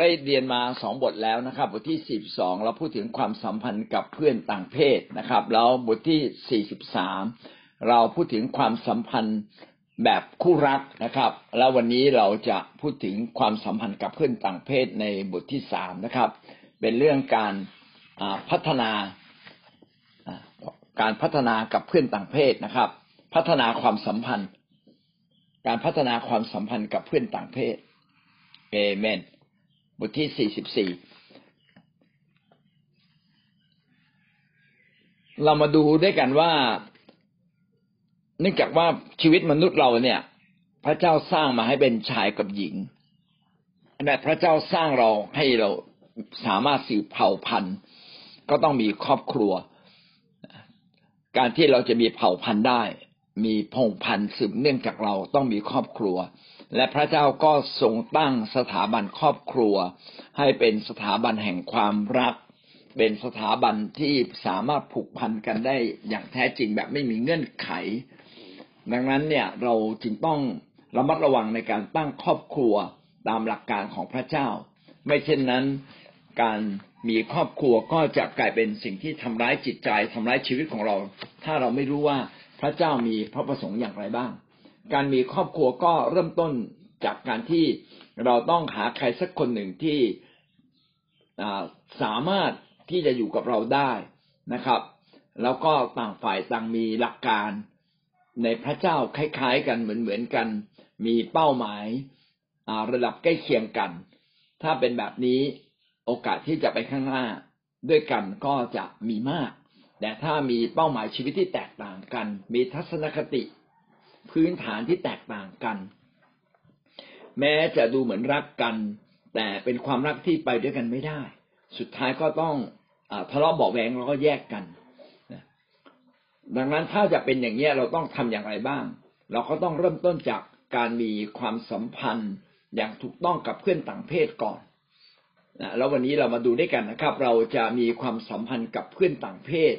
ได้เรียนมาสองบทแล้วนะครับ บทที่สี่สองเราพูดถึงความสัมพันธ์กับเพื่อนต่างเพศนะครับ แล้วบทที่สี่สิบสามเราพูดถึงความสัมพันธ์แบบคู่รักนะครับ แล้ววันนี้เราจะพูดถึงความสัมพันธ์กับเพื่อนต่างเพศในบทที่สามนะครับ เป็นเรื่องการพัฒนาการพัฒนากับเพื่อนต่างเพศนะครับ พัฒนาความสัมพันธ์ การพัฒนาความสัมพันธ์กับเพื่อนต่างเพศเอเมน บทที่สี่สิบสี่เรามาดูด้วยกันว่า เนื่องจากว่าชีวิตมนุษย์เราเนี่ย พระเจ้าสร้างมาให้เป็นชายกับหญิงแต่พระเจ้าสร้างเราให้เราสามารถสืบเผ่าพันธุ์ ก็ต้องมีครอบครัว การที่เราจะมีเผ่าพันธุ์ได้ มีพงพันธุ์สืบเนื่องจากเราต้องมีครอบครัว และพระเจ้าก็ทรงตั้งสถาบันครอบครัว ให้เป็นสถาบันแห่งความรัก เป็นสถาบันที่สามารถผูกพันกันได้อย่างแท้จริงแบบไม่มีเงื่อนไข ดังนั้นเนี่ยเราจึงต้องระมัดระวังในการตั้งครอบครัวตามหลักการของพระเจ้า ไม่เช่นนั้นการมีครอบครัวก็จะกลายเป็นสิ่งที่ทำร้ายจิตใจทำร้ายชีวิตของเรา ถ้าเราไม่รู้ว่าพระเจ้ามีพระประสงค์อย่างไรบ้าง การมีครอบครัวก็เริ่มต้นจากการที่เราต้องหาใครสักคนหนึ่งที่สามารถที่จะอยู่กับเราได้นะครับ แล้วก็ต่างฝ่ายต่างมีหลักการในพระเจ้าคล้ายๆ กันเหมือนๆกัน มีเป้าหมายระดับใกล้เคียงกัน ถ้าเป็นแบบนี้โอกาสที่จะไปข้างหน้าด้วยกันก็จะมีมาก แต่ถ้ามีเป้าหมายชีวิตที่แตกต่างกัน มีทัศนคติ พื้นฐานที่แตกต่างกัน แม้จะดูเหมือนรักกัน แต่เป็นความรักที่ไปด้วยกันไม่ได้ สุดท้ายก็ต้องอทะเลาะเบาแวงแล้วก็แยกกันดังนั้นถ้าจะเป็นอย่างนี้เราต้องทำอย่างไรบ้าง เราก็ต้องเริ่มต้นจากการมีความสัมพันธ์อย่างถูกต้องกับเพื่อนต่างเพศก่อนแล้ววันนี้เรามาดูด้วยกันนะครับ เราจะมีความสัมพันธ์กับเพื่อนต่างเพศ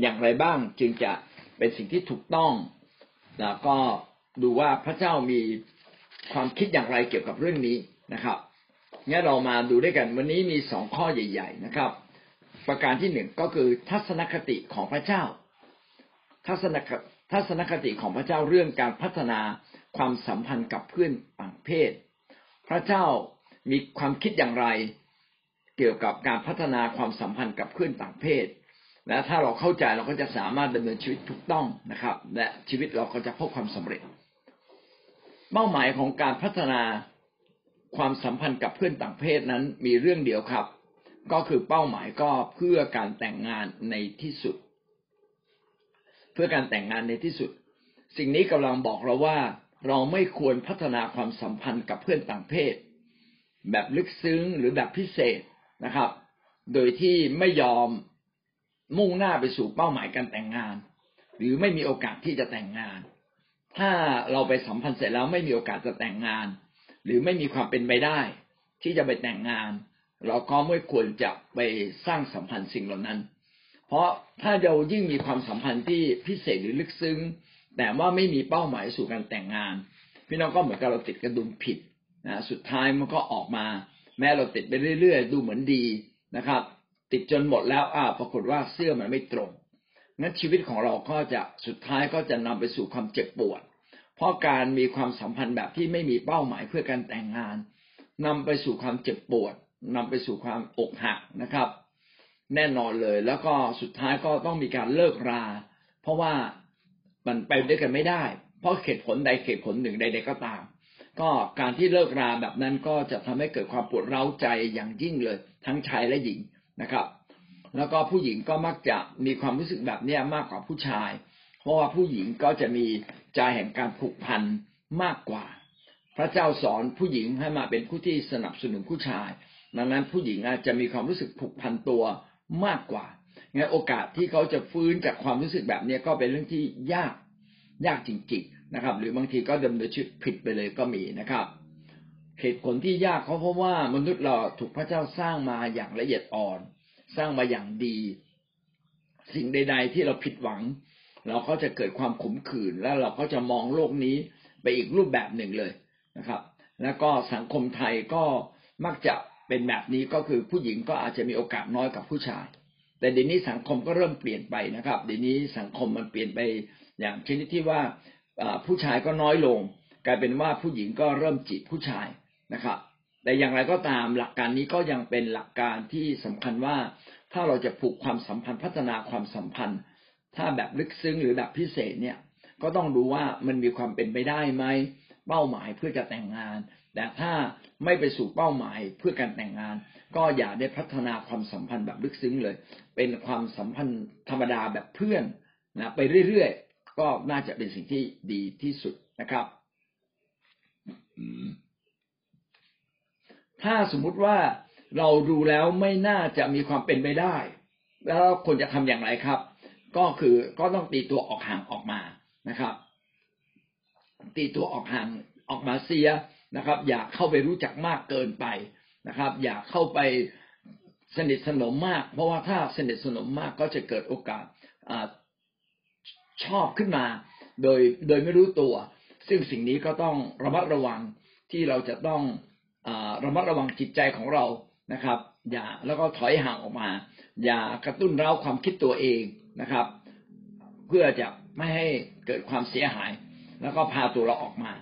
อย่างไรบ้างจึงจะเป็นสิ่งที่ถูกต้อง แล้วก็ดูว่าพระเจ้ามีความคิดอย่างไรเกี่ยวกับเรื่องนี้นะครับงั้นเรามาดูด้วยกันวันนี้มีสองข้อใหญ่ ๆ นะครับ ประการที่หนึ่งก็คือทัศนคติของพระเจ้า ทัศนคทัศนคติของพระเจ้าเรื่องการพัฒนาความสัมพันธ์กับเพื่อนต่างเพศ พระเจ้ามีความคิดอย่างไร เกี่ยวกับการพัฒนาความสัมพันธ์กับเพื่อนต่างเพศ และถ้าเราเข้าใจเราก็จะสามารถดำเนินชีวิตถูกต้องนะครับ และชีวิตเราก็จะพบความสำเร็จ เป้าหมายของการพัฒนาความสัมพันธ์กับเพื่อนต่างเพศนั้นมีเรื่องเดียวครับ ก็คือเป้าหมายก็เพื่อการแต่งงานในที่สุด เพื่อการแต่งงานในที่สุด สิ่งนี้กำลังบอกเราว่าเราไม่ควรพัฒนาความสัมพันธ์กับเพื่อนต่างเพศ แบบลึกซึ้งหรือแบบพิเศษนะครับ โดยที่ไม่ยอม มุ่งหน้าไปสู่เป้าหมายการแต่งงาน หรือไม่มีโอกาสที่จะแต่งงาน ถ้าเราไปสัมพันธ์เสร็จแล้วไม่มีโอกาสจะแต่งงาน หรือไม่มีความเป็นไปได้ ที่จะไปแต่งงาน เราก็ไม่ควรจะไปสร้างสัมพันธ์สิ่งเหล่านั้น เพราะถ้าเรายิ่งมีความสัมพันธ์ที่พิเศษหรือลึกซึ้ง แต่ว่าไม่มีเป้าหมายสู่การแต่งงาน พี่น้องก็เหมือนกับเราติดกระดุมผิดนะสุดท้ายมันก็ออกมา แม้เราติดไปเรื่อยๆ ดูเหมือนดีนะครับ ติดจนหมดแล้วอ้าวปรากฏว่าเสื้อมันไม่ตรงงั้นชีวิตของเราก็จะสุดท้ายก็จะนำไปสู่ความเจ็บปวด เพราะการมีความสัมพันธ์แบบที่ไม่มีเป้าหมายเพื่อการแต่งงานนำไปสู่ความเจ็บปวดนำไปสู่ความอกหักนะครับ แน่นอนเลย แล้วก็สุดท้ายก็ต้องมีการเลิกรา เพราะว่ามันไปด้วยกันไม่ได้ เพราะเหตุผลใดเหตุผลหนึ่งใด ๆ ก็ตาม ก็การที่เลิกราแบบนั้นก็จะทำให้เกิดความปวดเร้าใจอย่างยิ่งเลย ทั้งชายและหญิง นะครับ แล้วก็ผู้หญิงก็มักจะมีความรู้สึกแบบนี้มากกว่าผู้ชาย เพราะว่าผู้หญิงก็จะมีใจแห่งการผูกพันมากกว่า พระเจ้าสอนผู้หญิงให้มาเป็นผู้ที่สนับสนุนผู้ชาย ดังนั้นผู้หญิงอาจจะมีความรู้สึกผูกพันตัวมากกว่างั้นโอกาสที่เขาจะฟื้นจากความรู้สึกแบบนี้ก็เป็นเรื่องที่ยากยากจริงๆนะครับ หรือบางทีก็ดำเนินชีวิตผิดไปเลยก็มีนะครับ เหตุผลที่ยากเขาเพราะว่ามนุษย์เราถูกพระเจ้าสร้างมาอย่างละเอียดอ่อน สร้างมาอย่างดี สิ่งใด ๆ ที่เราผิดหวัง เราก็จะเกิดความขมขื่นแล้วเราก็จะมองโลกนี้ไปอีกรูปแบบหนึ่งเลยนะครับ แล้วก็สังคมไทยก็มักจะเป็นแบบนี้ก็คือผู้หญิงก็อาจจะมีโอกาสน้อยกว่าผู้ชาย แต่เดี๋ยวนี้สังคมก็เริ่มเปลี่ยนไปนะครับ เดี๋ยวนี้สังคมมันเปลี่ยนไปอย่างชนิดที่ว่าผู้ชายก็น้อยลง กลายเป็นว่าผู้หญิงก็เริ่มจีบผู้ชาย นะครับ แต่อย่างไรก็ตามหลักการนี้ก็ยังเป็นหลักการที่สำคัญว่าถ้าเราจะผูกความสัมพันธ์พัฒนาความสัมพันธ์ ถ้าแบบลึกซึ้งหรือแบบพิเศษเนี่ยก็ต้องดูว่ามันมีความเป็นไปได้ไหมเป้าหมายเพื่อจะแต่งงาน แต่ถ้าไม่ไปสู่เป้าหมายเพื่อการแต่งงาน ก็อย่าได้พัฒนาความสัมพันธ์แบบลึกซึ้งเลย เป็นความสัมพันธ์ธรรมดาแบบเพื่อนนะไปเรื่อยๆก็น่าจะเป็นสิ่งที่ดีที่สุดนะครับ ถ้าสมมุติว่าเราดูแล้วไม่น่าจะมีความเป็นไปได้ แล้วควรจะทำอย่างไรครับ ก็คือก็ต้องตีตัวออกห่างออกมานะครับ ตีตัวออกห่างออกมาเสียนะครับ อย่าเข้าไปรู้จักมากเกินไปนะครับ อย่าเข้าไปสนิทสนมมาก เพราะว่าถ้าสนิทสนมมากก็จะเกิดโอกาสอชอบขึ้นมา โดยโดยไม่รู้ตัว ซึ่งสิ่งนี้ก็ต้องระมัดระวังที่เราจะต้อง ระมัดระวังจิตใจของเรานะครับ อย่าแล้วก็ถอยห่างออกมา อย่ากระตุ้นเร้าความคิดตัวเองนะครับ เพื่อจะไม่ให้เกิดความเสียหาย แล้วก็พาตัวเราออกมา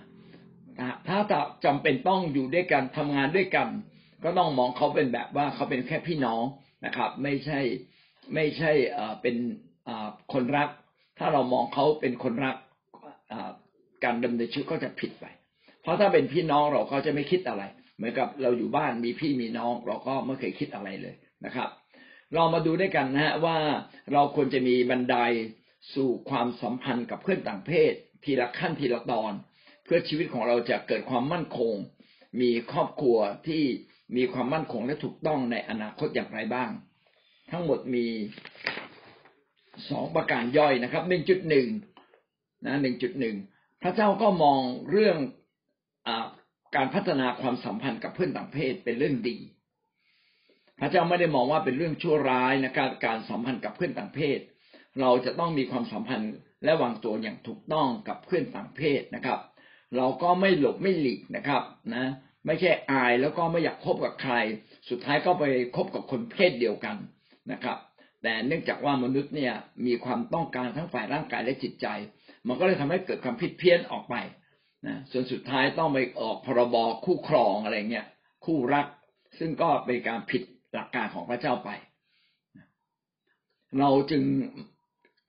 ถ้าจำเป็นต้องอยู่ด้วยกันทำงานด้วยกัน ก็ต้องมองเขาเป็นแบบว่าเขาเป็นแค่พี่น้องนะครับ ไม่ใช่ไม่ใช่เป็นคนรัก ถ้าเรามองเขาเป็นคนรักการดำเนินชีวิตก็จะผิดไป เพราะถ้าเป็นพี่น้องเราก็จะไม่คิดอะไร เหมือนกับเราอยู่บ้านมีพี่มีน้อง เราก็ไม่เคยคิดอะไรเลยนะครับ เรามาดูด้วยกันนะฮะว่าเราควรจะมีบันไดสู่ความสัมพันธ์กับเพื่อนต่างเพศ ทีละขั้นทีละตอน เพื่อชีวิตของเราจะเกิดความมั่นคง มีครอบครัวที่มีความมั่นคงและถูกต้องในอนาคตอย่างไรบ้าง ทั้งหมดมีสองประการย่อยนะครับหนึ่งจุดหนึ่งนะหนึ่งจุดหนึ่งพระเจ้าก็มองเรื่อง การพัฒนาความสัมพันธ์กับเพื่อนต่างเพศเป็นเรื่องดี พระเจ้าไม่ได้มองว่าเป็นเรื่องชั่วร้ายนะการการสัมพันธ์กับเพื่อนต่างเพศ เราจะต้องมีความสัมพันธ์และวางตัวอย่างถูกต้องกับเพื่อนต่างเพศนะครับ เราก็ไม่หลบไม่หลีกนะครับนะ ไม่ใช่อายแล้วก็ไม่อยากคบกับใคร สุดท้ายก็ไปคบกับคนเพศเดียวกันนะครับ แต่เนื่องจากว่ามนุษย์เนี่ยมีความต้องการทั้งฝ่ายร่างกายและจิตใจ มันก็เลยทำให้เกิดความผิดเพี้ยนออกไป นะส่วนสุดท้ายต้องไปออกพรบคู่ครองอะไรเงี้ยคู่รัก ซึ่งก็เป็นการผิดหลักการของพระเจ้าไป เราจึง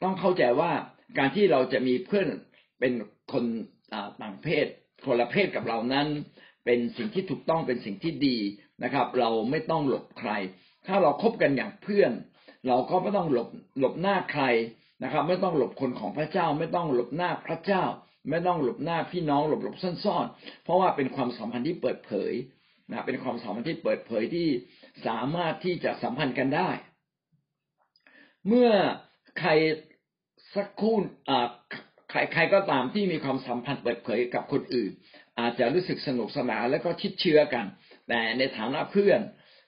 ต้องเข้าใจว่าการที่เราจะมีเพื่อนเป็นคนต่างเพศ คนละเพศกับเรานั้น เป็นสิ่งที่ถูกต้องเป็นสิ่งที่ดีนะครับ เราไม่ต้องหลบใคร ถ้าเราครบกันอย่างเพื่อน เราก็ไม่ต้องหลบหลบหน้าใครนะครับ ไม่ต้องหลบคนของพระเจ้า ไม่ต้องหลบหน้าพระเจ้า ไม่ต้องหลบหน้าพี่น้องหลบหลบซ่อนๆ เพราะว่าเป็นความสัมพันธ์ที่เปิดเผยนะเป็นความสัมพันธ์ที่เปิดเผยที่สามารถที่จะสัมพันธ์กันได้ เมื่อใครสักคู่อ่าใครใครก็ตามที่มีความสัมพันธ์เปิดเผยกับคนอื่น อาจจะรู้สึกสนุกสนานแล้วก็ชิดเชื้อกัน แต่ในฐานะเพื่อน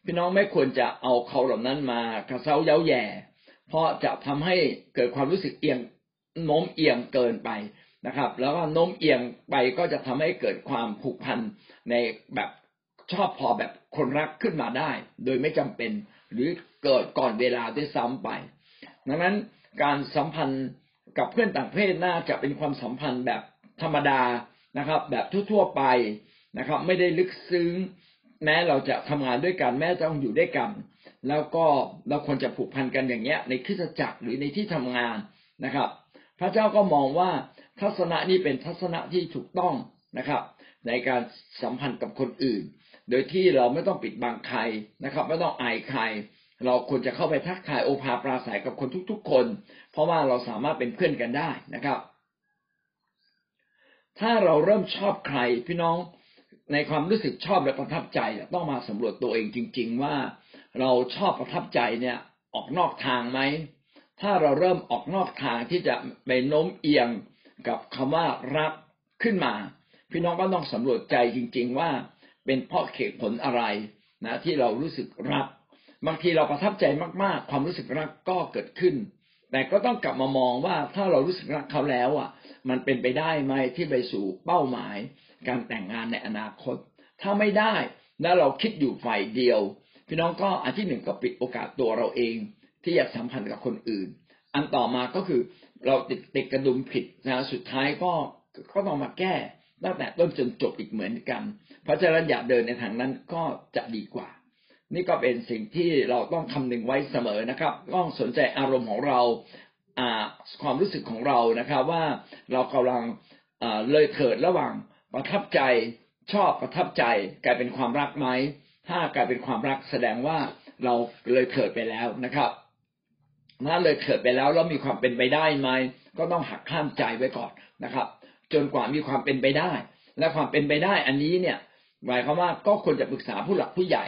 พี่น้องไม่ควรจะเอาเขาเหล่านั้นมากระเซาเย้าแย่ เพราะจะทำให้เกิดความรู้สึกเอียงโน้มเอียงเกินไป นะครับ แล้วก็โน้มเอียงไปก็จะทำให้เกิดความผูกพันในแบบชอบพอแบบคนรักขึ้นมาได้ โดยไม่จำเป็นหรือเกิดก่อนเวลาด้วยซ้ำไป ดังนั้นการสัมพันธ์กับเพื่อนต่างเพศน่าจะเป็นความสัมพันธ์แบบธรรมดานะครับ แบบทั่วๆไปนะครับ ไม่ได้ลึกซึ้ง แม้เราจะทำงานด้วยกันแม้จะต้องอยู่ด้วยกัน แล้วก็เราควรจะผูกพันกันอย่างเงี้ย ในคริสตจักรหรือในที่ทำงานนะครับ พระเจ้าก็มองว่า ทัศนะนี้เป็นทัศนะที่ถูกต้องนะครับ ในการสัมพันธ์กับคนอื่น โดยที่เราไม่ต้องปิดบังใครนะครับ ไม่ต้องอายใคร เราควรจะเข้าไปทักทายโอภาปราศัยกับคนทุกๆคน เพราะว่าเราสามารถเป็นเพื่อนกันได้นะครับ ถ้าเราเริ่มชอบใครพี่น้องในความรู้สึกชอบและประทับใจต้องมาสำรวจตัวเองจริง ๆ ว่าเราชอบประทับใจเนี่ยออกนอกทางไหมถ้าเราเริ่มออกนอกทางที่จะไปโน้มเอียง กับคำว่ารักขึ้นมา พี่น้องก็ต้องสำรวจใจจริง ๆ ว่าเป็นเพราะเหตุผลอะไรนะที่เรารู้สึกรัก บางทีเราประทับใจมาก ๆ ความรู้สึกรักก็เกิดขึ้น แต่ก็ต้องกลับมามองว่าถ้าเรารู้สึกรักเขาแล้วอะ มันเป็นไปได้ไหมที่ไปสู่เป้าหมาย การแต่งงานในอนาคต ถ้าไม่ได้แล้วเราคิดอยู่ฝ่ายเดียว พี่น้องก็อันที่หนึ่งก็ปิดโอกาสตัวเราเอง ที่อยากสัมพันธ์กับคนอื่น อันต่อมาก็คือ เราติดติดกระดุมผิดนะสุดท้ายก็ก็ต้องมาแก้ตั้งแต่ต้นจนจบอีกเหมือนกัน เพราะฉะนั้นอย่าเดินในทางนั้นก็จะดีกว่า นี่ก็เป็นสิ่งที่เราต้องคำนึงไว้เสมอนะครับ ต้องสนใจอารมณ์ของเราความรู้สึกของเรานะครับว่าเรากำลังเลยเถิดระหว่างประทับใจชอบประทับใจกลายเป็นความรักไหมถ้ากลายเป็นความรักแสดงว่าเราเลยเถิดไปแล้วนะครับ ถ้าเลยเถิดไปแล้วแล้วมีความเป็นไปได้ไหมก็ต้องหักข้ามใจไว้ก่อนนะครับ จนกว่ามีความเป็นไปได้ และความเป็นไปได้อันนี้เนี่ยหมายความว่าก็ควรจะปรึกษาผู้หลักผู้ใหญ่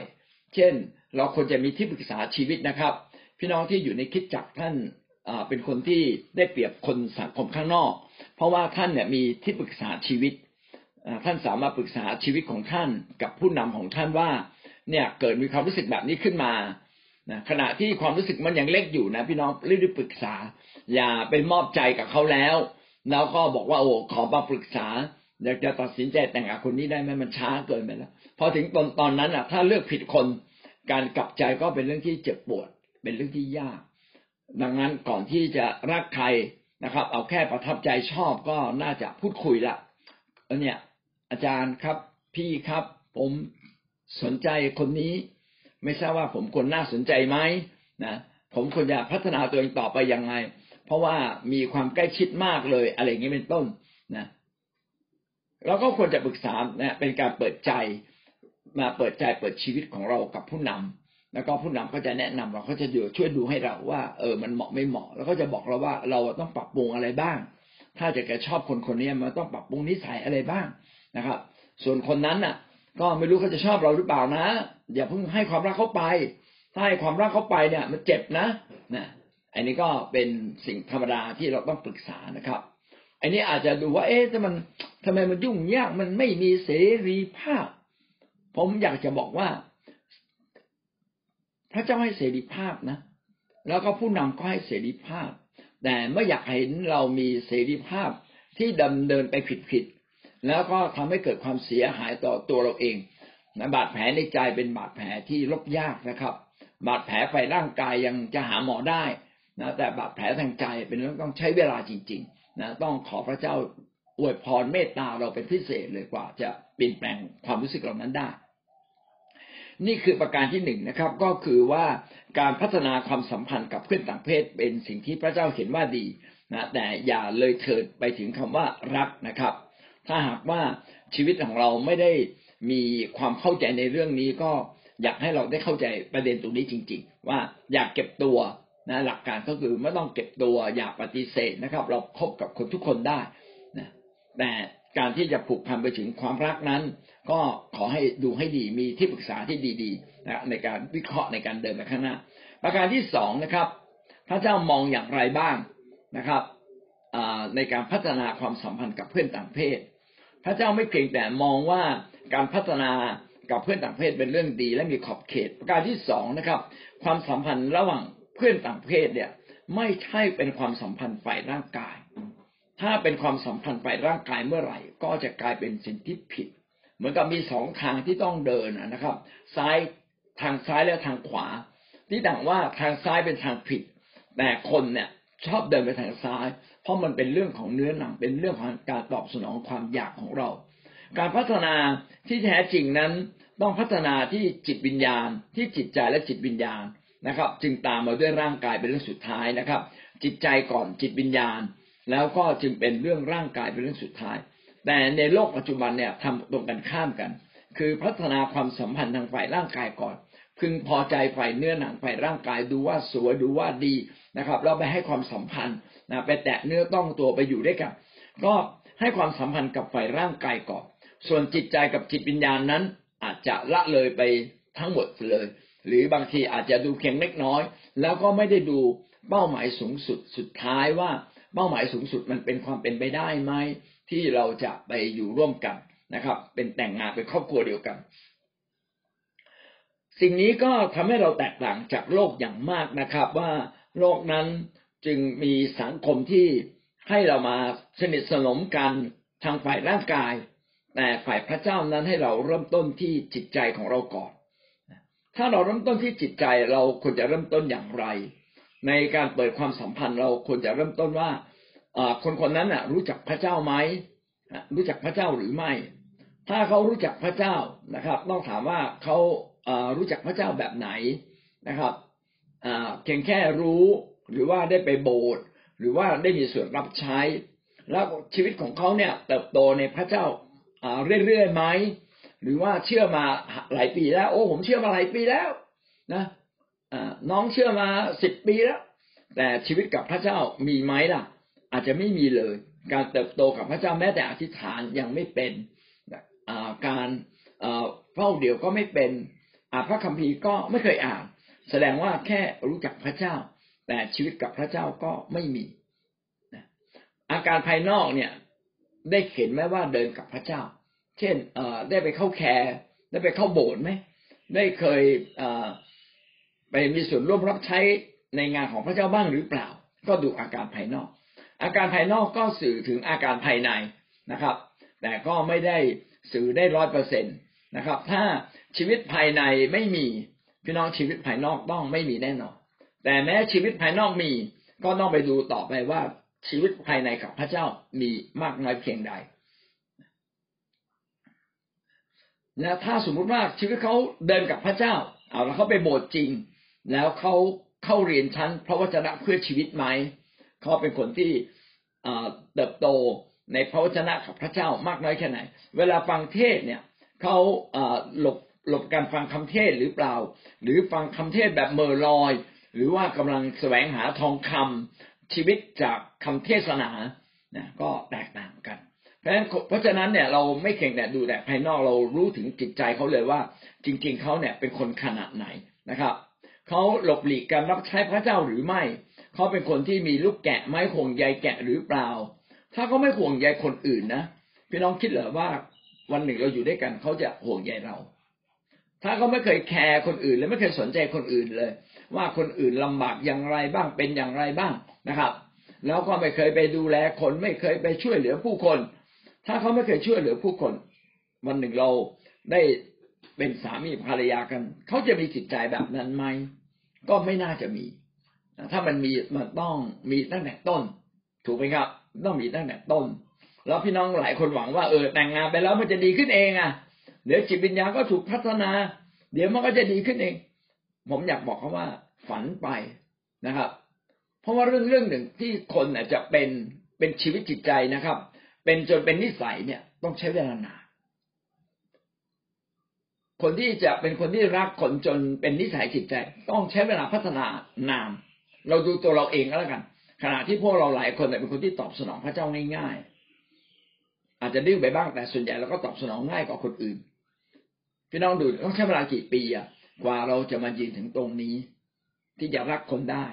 เช่น เราควรจะมีที่ปรึกษาชีวิตนะครับ พี่น้องที่อยู่ในคิดจักท่านเป็นคนที่ได้เปรียบคนสังคมข้างนอก เพราะว่าท่านเนี่ยมีที่ปรึกษาชีวิตท่านสามารถปรึกษาชีวิตของท่านกับผู้นำของท่านว่า เนี่ยเกิดมีความรู้สึกแบบนี้ขึ้นมา นะขณะที่ความรู้สึกมันยังเล็กอยู่นะพี่น้องรีบปรึกษา อย่าไปมอบใจกับเขาแล้ว แล้วก็บอกว่าโอ้ขอมาปรึกษาอยากจะตัดสินใจแต่งกับคนนี้ได้ไหมมันช้าเกินไปแล้วพอถึงตอนตอนนั้นอะ ถ้าเลือกผิดคนการกลับใจก็เป็นเรื่องที่เจ็บปวด เป็นเรื่องที่ยาก ดังนั้นก่อนที่จะรักใครนะครับ เอาแค่ประทับใจชอบก็น่าจะพูดคุยละเนี่ย อาจารย์ครับ พี่ครับ ผมสนใจคนนี้ ไม่ทราบว่าผมควรน่าสนใจไหมนะผมควรจะพัฒนาตัวเองต่อไปยังไง เพราะว่ามีความใกล้ชิดมากเลย อะไรอย่างนี้เป็นต้นนะเราก็ควรจะปรึกษานะเป็นการเปิดใจมาเปิดใจเปิดชีวิตของเรากับผู้นำแล้วก็ผู้นำก็จะแนะนำเราก็จะช่วยดูให้เราว่า เออมันเหมาะไม่เหมาะ แล้วก็จะบอกเราว่าเราต้องปรับปรุงอะไรบ้าง ถ้าจะแกชอบคนคนนี้มันต้องปรับปรุงนิสัยอะไรบ้างนะครับ ส่วนคนนั้นน่ะ ก็ไม่รู้เขาจะชอบเราหรือเปล่านะอย่าเพิ่งให้ความรักเขาไป ถ้าให้ความรักเขาไปเนี่ย มันเจ็บนะนะอันนี้ก็เป็นสิ่งธรรมดาที่เราต้องปรึกษานะครับ อันนี้อาจจะดูว่า เอ๊ะถ้ามันทำไมมันยุ่งยากมันไม่มีเสรีภาพ ผมอยากจะบอกว่า พระเจ้าให้เสรีภาพนะ แล้วก็ผู้นำก็ให้เสรีภาพ แต่ไม่อยากเห็นเรามีเสรีภาพที่ดำเนินไปผิด แล้วก็ทำให้เกิดความเสียหายต่อตัวเราเองนะบาดแผลในใจเป็นบาดแผลที่ลบยากนะครับ บาดแผลไปร่างกายยังจะหาหมอได้นะแต่บาดแผลทางใจเป็นเรื่องต้องใช้เวลาจริงๆนะต้องขอพระเจ้าอวยพรเมตตาเราเป็นพิเศษเลยกว่า จะเปลี่ยนแปลงความรู้สึกเหล่านั้นได้ นี่คือประการที่หนึ่งนะครับ ก็คือว่าการพัฒนาความสัมพันธ์กับเพื่อนต่างเพศเป็นสิ่งที่พระเจ้าเห็นว่าดีนะแต่อย่าเลยเถิดไปถึงคำว่ารักนะครับ ถ้าหากว่าชีวิตของเราไม่ได้มีความเข้าใจในเรื่องนี้ก็อยากให้เราได้เข้าใจประเด็นตรงนี้จริง ๆ ว่าอยากเก็บตัวนะหลักการก็คือไม่ต้องเก็บตัวอยากปฏิเสธนะครับ เราคบกับคนทุกคนได้นะแต่การที่จะผูกพันไปถึงความรักนั้น ก็ขอให้ดูให้ดีมีที่ปรึกษาที่ดีๆนะในการวิเคราะห์ในการเดินไปข้างหน้า ประการที่สองนะครับพระเจ้ามองอย่างไรบ้างนะครับในการพัฒนาความสัมพันธ์กับเพื่อนต่างเพศ พระเจ้าไม่เพียงแต่มองว่าการพัฒนากับเพื่อนต่างเพศเป็นเรื่องดี และมีขอบเขต ประการที่สองนะครับ ความสัมพันธ์ระหว่างเพื่อนต่างเพศเนี่ย ไม่ใช่เป็นความสัมพันธ์ฝ่ายร่างกาย ถ้าเป็นความสัมพันธ์ฝ่ายร่างกายเมื่อไหร่ ก็จะกลายเป็นสิ่งที่ผิด เหมือนกับมีสองทางที่ต้องเดินนะครับ ซ้ายทางซ้ายและทางขวา ที่ต่างว่าทางซ้ายเป็นทางผิด แต่คนเนี่ยชอบเดินไปทางซ้าย เพราะมันเป็นเรื่องของเนื้อหนังเป็นเรื่องของการตอบสนองความอยากของเรา การพัฒนาที่แท้จริงนั้นต้องพัฒนาที่จิตวิญญาณ ที่จิตใจและจิตวิญญาณนะครับ จึงตามมาด้วยร่างกายเป็นเรื่องสุดท้ายนะครับ จิตใจก่อนจิตวิญญาณ แล้วก็จึงเป็นเรื่องร่างกายเป็นเรื่องสุดท้าย แต่ในโลกปัจจุบันเนี่ยทำตรงกันข้ามกัน คือพัฒนาความสัมพันธ์ทางฝ่ายร่างกายก่อน พึงพอใจฝ่ายเนื้อหนังฝ่ายร่างกายดูว่าสวยดูว่าดีนะครับเราไปให้ความสัมพันธ์นะไปแตะเนื้อต้องตัวไปอยู่ด้วยกัน ก็ให้ความสัมพันธ์กับฝ่ายร่างกายก่อน ส่วนจิตใจกับจิตวิญญาณนั้น อาจจะละเลยไปทั้งหมดเลย หรือบางทีอาจจะดูเพียงเล็กน้อย แล้วก็ไม่ได้ดูเป้าหมายสูงสุดสุดท้ายว่าเป้าหมายสูงสุดมันเป็นความเป็นไปได้ไหมที่เราจะไปอยู่ร่วมกันนะครับ เป็นแต่งงานเป็นครอบครัวเดียวกัน สิ่งนี้ก็ทำให้เราแตกต่างจากโลกอย่างมากนะครับ ว่าโลกนั้นจึงมีสังคมที่ให้เรามาสนิทสนมกันทางฝ่ายร่างกาย แต่ฝ่ายพระเจ้านั้นให้เราเริ่มต้นที่จิตใจของเราก่อน ถ้าเราเริ่มต้นที่จิตใจเราควรจะเริ่มต้นอย่างไร ในการเปิดความสัมพันธ์เราควรจะเริ่มต้นว่าคนคนนั้นรู้จักพระเจ้าไหมรู้จักพระเจ้าหรือไม่ ถ้าเขารู้จักพระเจ้านะครับ ต้องถามว่าเขา รู้จักพระเจ้าแบบไหนนะครับเพียงแค่รู้หรือว่าได้ไปโบสถ์หรือว่าได้มีส่วนรับใช้ แล้วชีวิตของเขาเนี่ยเติบโตในพระเจ้าเรื่อยๆไหมหรือว่าเชื่อมาหลายปีแล้ว โอ้ผมเชื่อมาหลายปีแล้วนะน้องเชื่อมาสิบปีแล้ว แต่ชีวิตกับพระเจ้ามีไหมล่ะ อาจจะไม่มีเลย การเติบโตกับพระเจ้าแม้แต่อธิษฐานยังไม่เป็นการเฝ้าเดี่ยวก็ไม่เป็นอ่าน พระคัมภีร์ก็ไม่เคยอ่าน แสดงว่าแค่รู้จักพระเจ้า แต่ชีวิตกับพระเจ้าก็ไม่มีอาการภายนอกเนี่ย ได้เห็นไหมว่าเดินกับพระเจ้า เช่นเอได้ไปเข้าแคร์ได้ไปเข้าโบสถ์ไหมได้เคยไปมีส่วนร่วมรับใช้ในงานของพระเจ้าบ้างหรือเปล่า ก็ดูอาการภายนอก อาการภายนอกก็สื่อถึงอาการภายในนะครับ แต่ก็ไม่ได้สื่อได้ร้อยเปอร์เซ็นต นะครับ ถ้าชีวิตภายในไม่มีพี่น้องชีวิตภายนอกต้องไม่มีแน่นอน แต่แม้ชีวิตภายนอกมี ก็ต้องไปดูต่อไปว่าชีวิตภายในกับพระเจ้ามีมากน้อยเพียงใดและถ้าสมมุติว่าชีวิตเขาเดินกับพระเจ้า เอาแล้วเขาไปโบสถ์จริง แล้วเขาเข้าเรียนชั้นพระวจนะเพื่อชีวิตไหมเขาเป็นคนที่เติบโตในพระวจนะกับพระเจ้ามากน้อยแค่ไหน เวลาฟังเทศเนี่ย เขาหลบหลบการฟังคำเทศหรือเปล่า หรือฟังคำเทศแบบเมอลอย หรือว่ากำลังแสวงหาทองคำชีวิตจากคำเทศนาเนี่ยก็แตกต่างกัน เพราะฉะนั้นเพราะฉะนั้นเนี่ยเราไม่เข่งแต่ดูแต่ภายนอกเรารู้ถึงจิตใจเขาเลยว่า จริง ๆเขาเนี่ยเป็นคนขนาดไหนนะครับเขาหลบหลีกการรับใช้พระเจ้าหรือไม่เขาเป็นคนที่มีลูกแกะไม้ห่วงใยแกะหรือเปล่า ถ้าเขาไม่ห่วงใยคนอื่นนะพี่น้องคิดเหรอว่า วันหนึ่งเราอยู่ด้วยกันเขาจะห่วงใยเรา ถ้าเขาไม่เคยแคร์คนอื่นและไม่เคยสนใจคนอื่นเลย ว่าคนอื่นลำบากอย่างไรบ้างเป็นอย่างไรบ้างนะครับ แล้วก็ไม่เคยไปดูแลคนไม่เคยไปช่วยเหลือผู้คน ถ้าเขาไม่เคยช่วยเหลือผู้คน วันหนึ่งเราได้เป็นสามีภรรยากัน เขาจะมีจิตใจแบบนั้นไหมก็ไม่น่าจะมี ถ้ามันมีมันต้องมีตั้งแต่ต้น ถูกไหมครับ ต้องมีตั้งแต่ต้น แล้วพี่น้องหลายคนหวังว่าเออแต่งงานไปแล้วมันจะดีขึ้นเองอะ เดี๋ยวจิตวิญญาณก็ถูกพัฒนา เดี๋ยวมันก็จะดีขึ้นเอง ผมอยากบอกเขาว่า ฝันไปนะครับ เพราะว่าเรื่องเรื่องหนึ่งที่คนอาจจะเป็นเป็นชีวิตจิตใจนะครับ เป็นจนเป็นนิสัยเนี่ย ต้องใช้เวลานานคนที่จะเป็นคนที่รักคนจนเป็นนิสัยจิตใจ ต้องใช้เวลาพัฒนานานเราดูตัวเราเองก็แล้วกัน ขณะที่พวกเราหลายคนเป็นคนที่ตอบสนองพระเจ้าง่าย อาจจะดื้อไปบ้างแต่ส่วนใหญ่เราก็ตอบสนองง่ายกว่าคนอื่น พี่น้องดูต้องใช้เวลากี่ปีอะกว่าเราจะมายืนถึงตรงนี้ ที่จะรักคนได้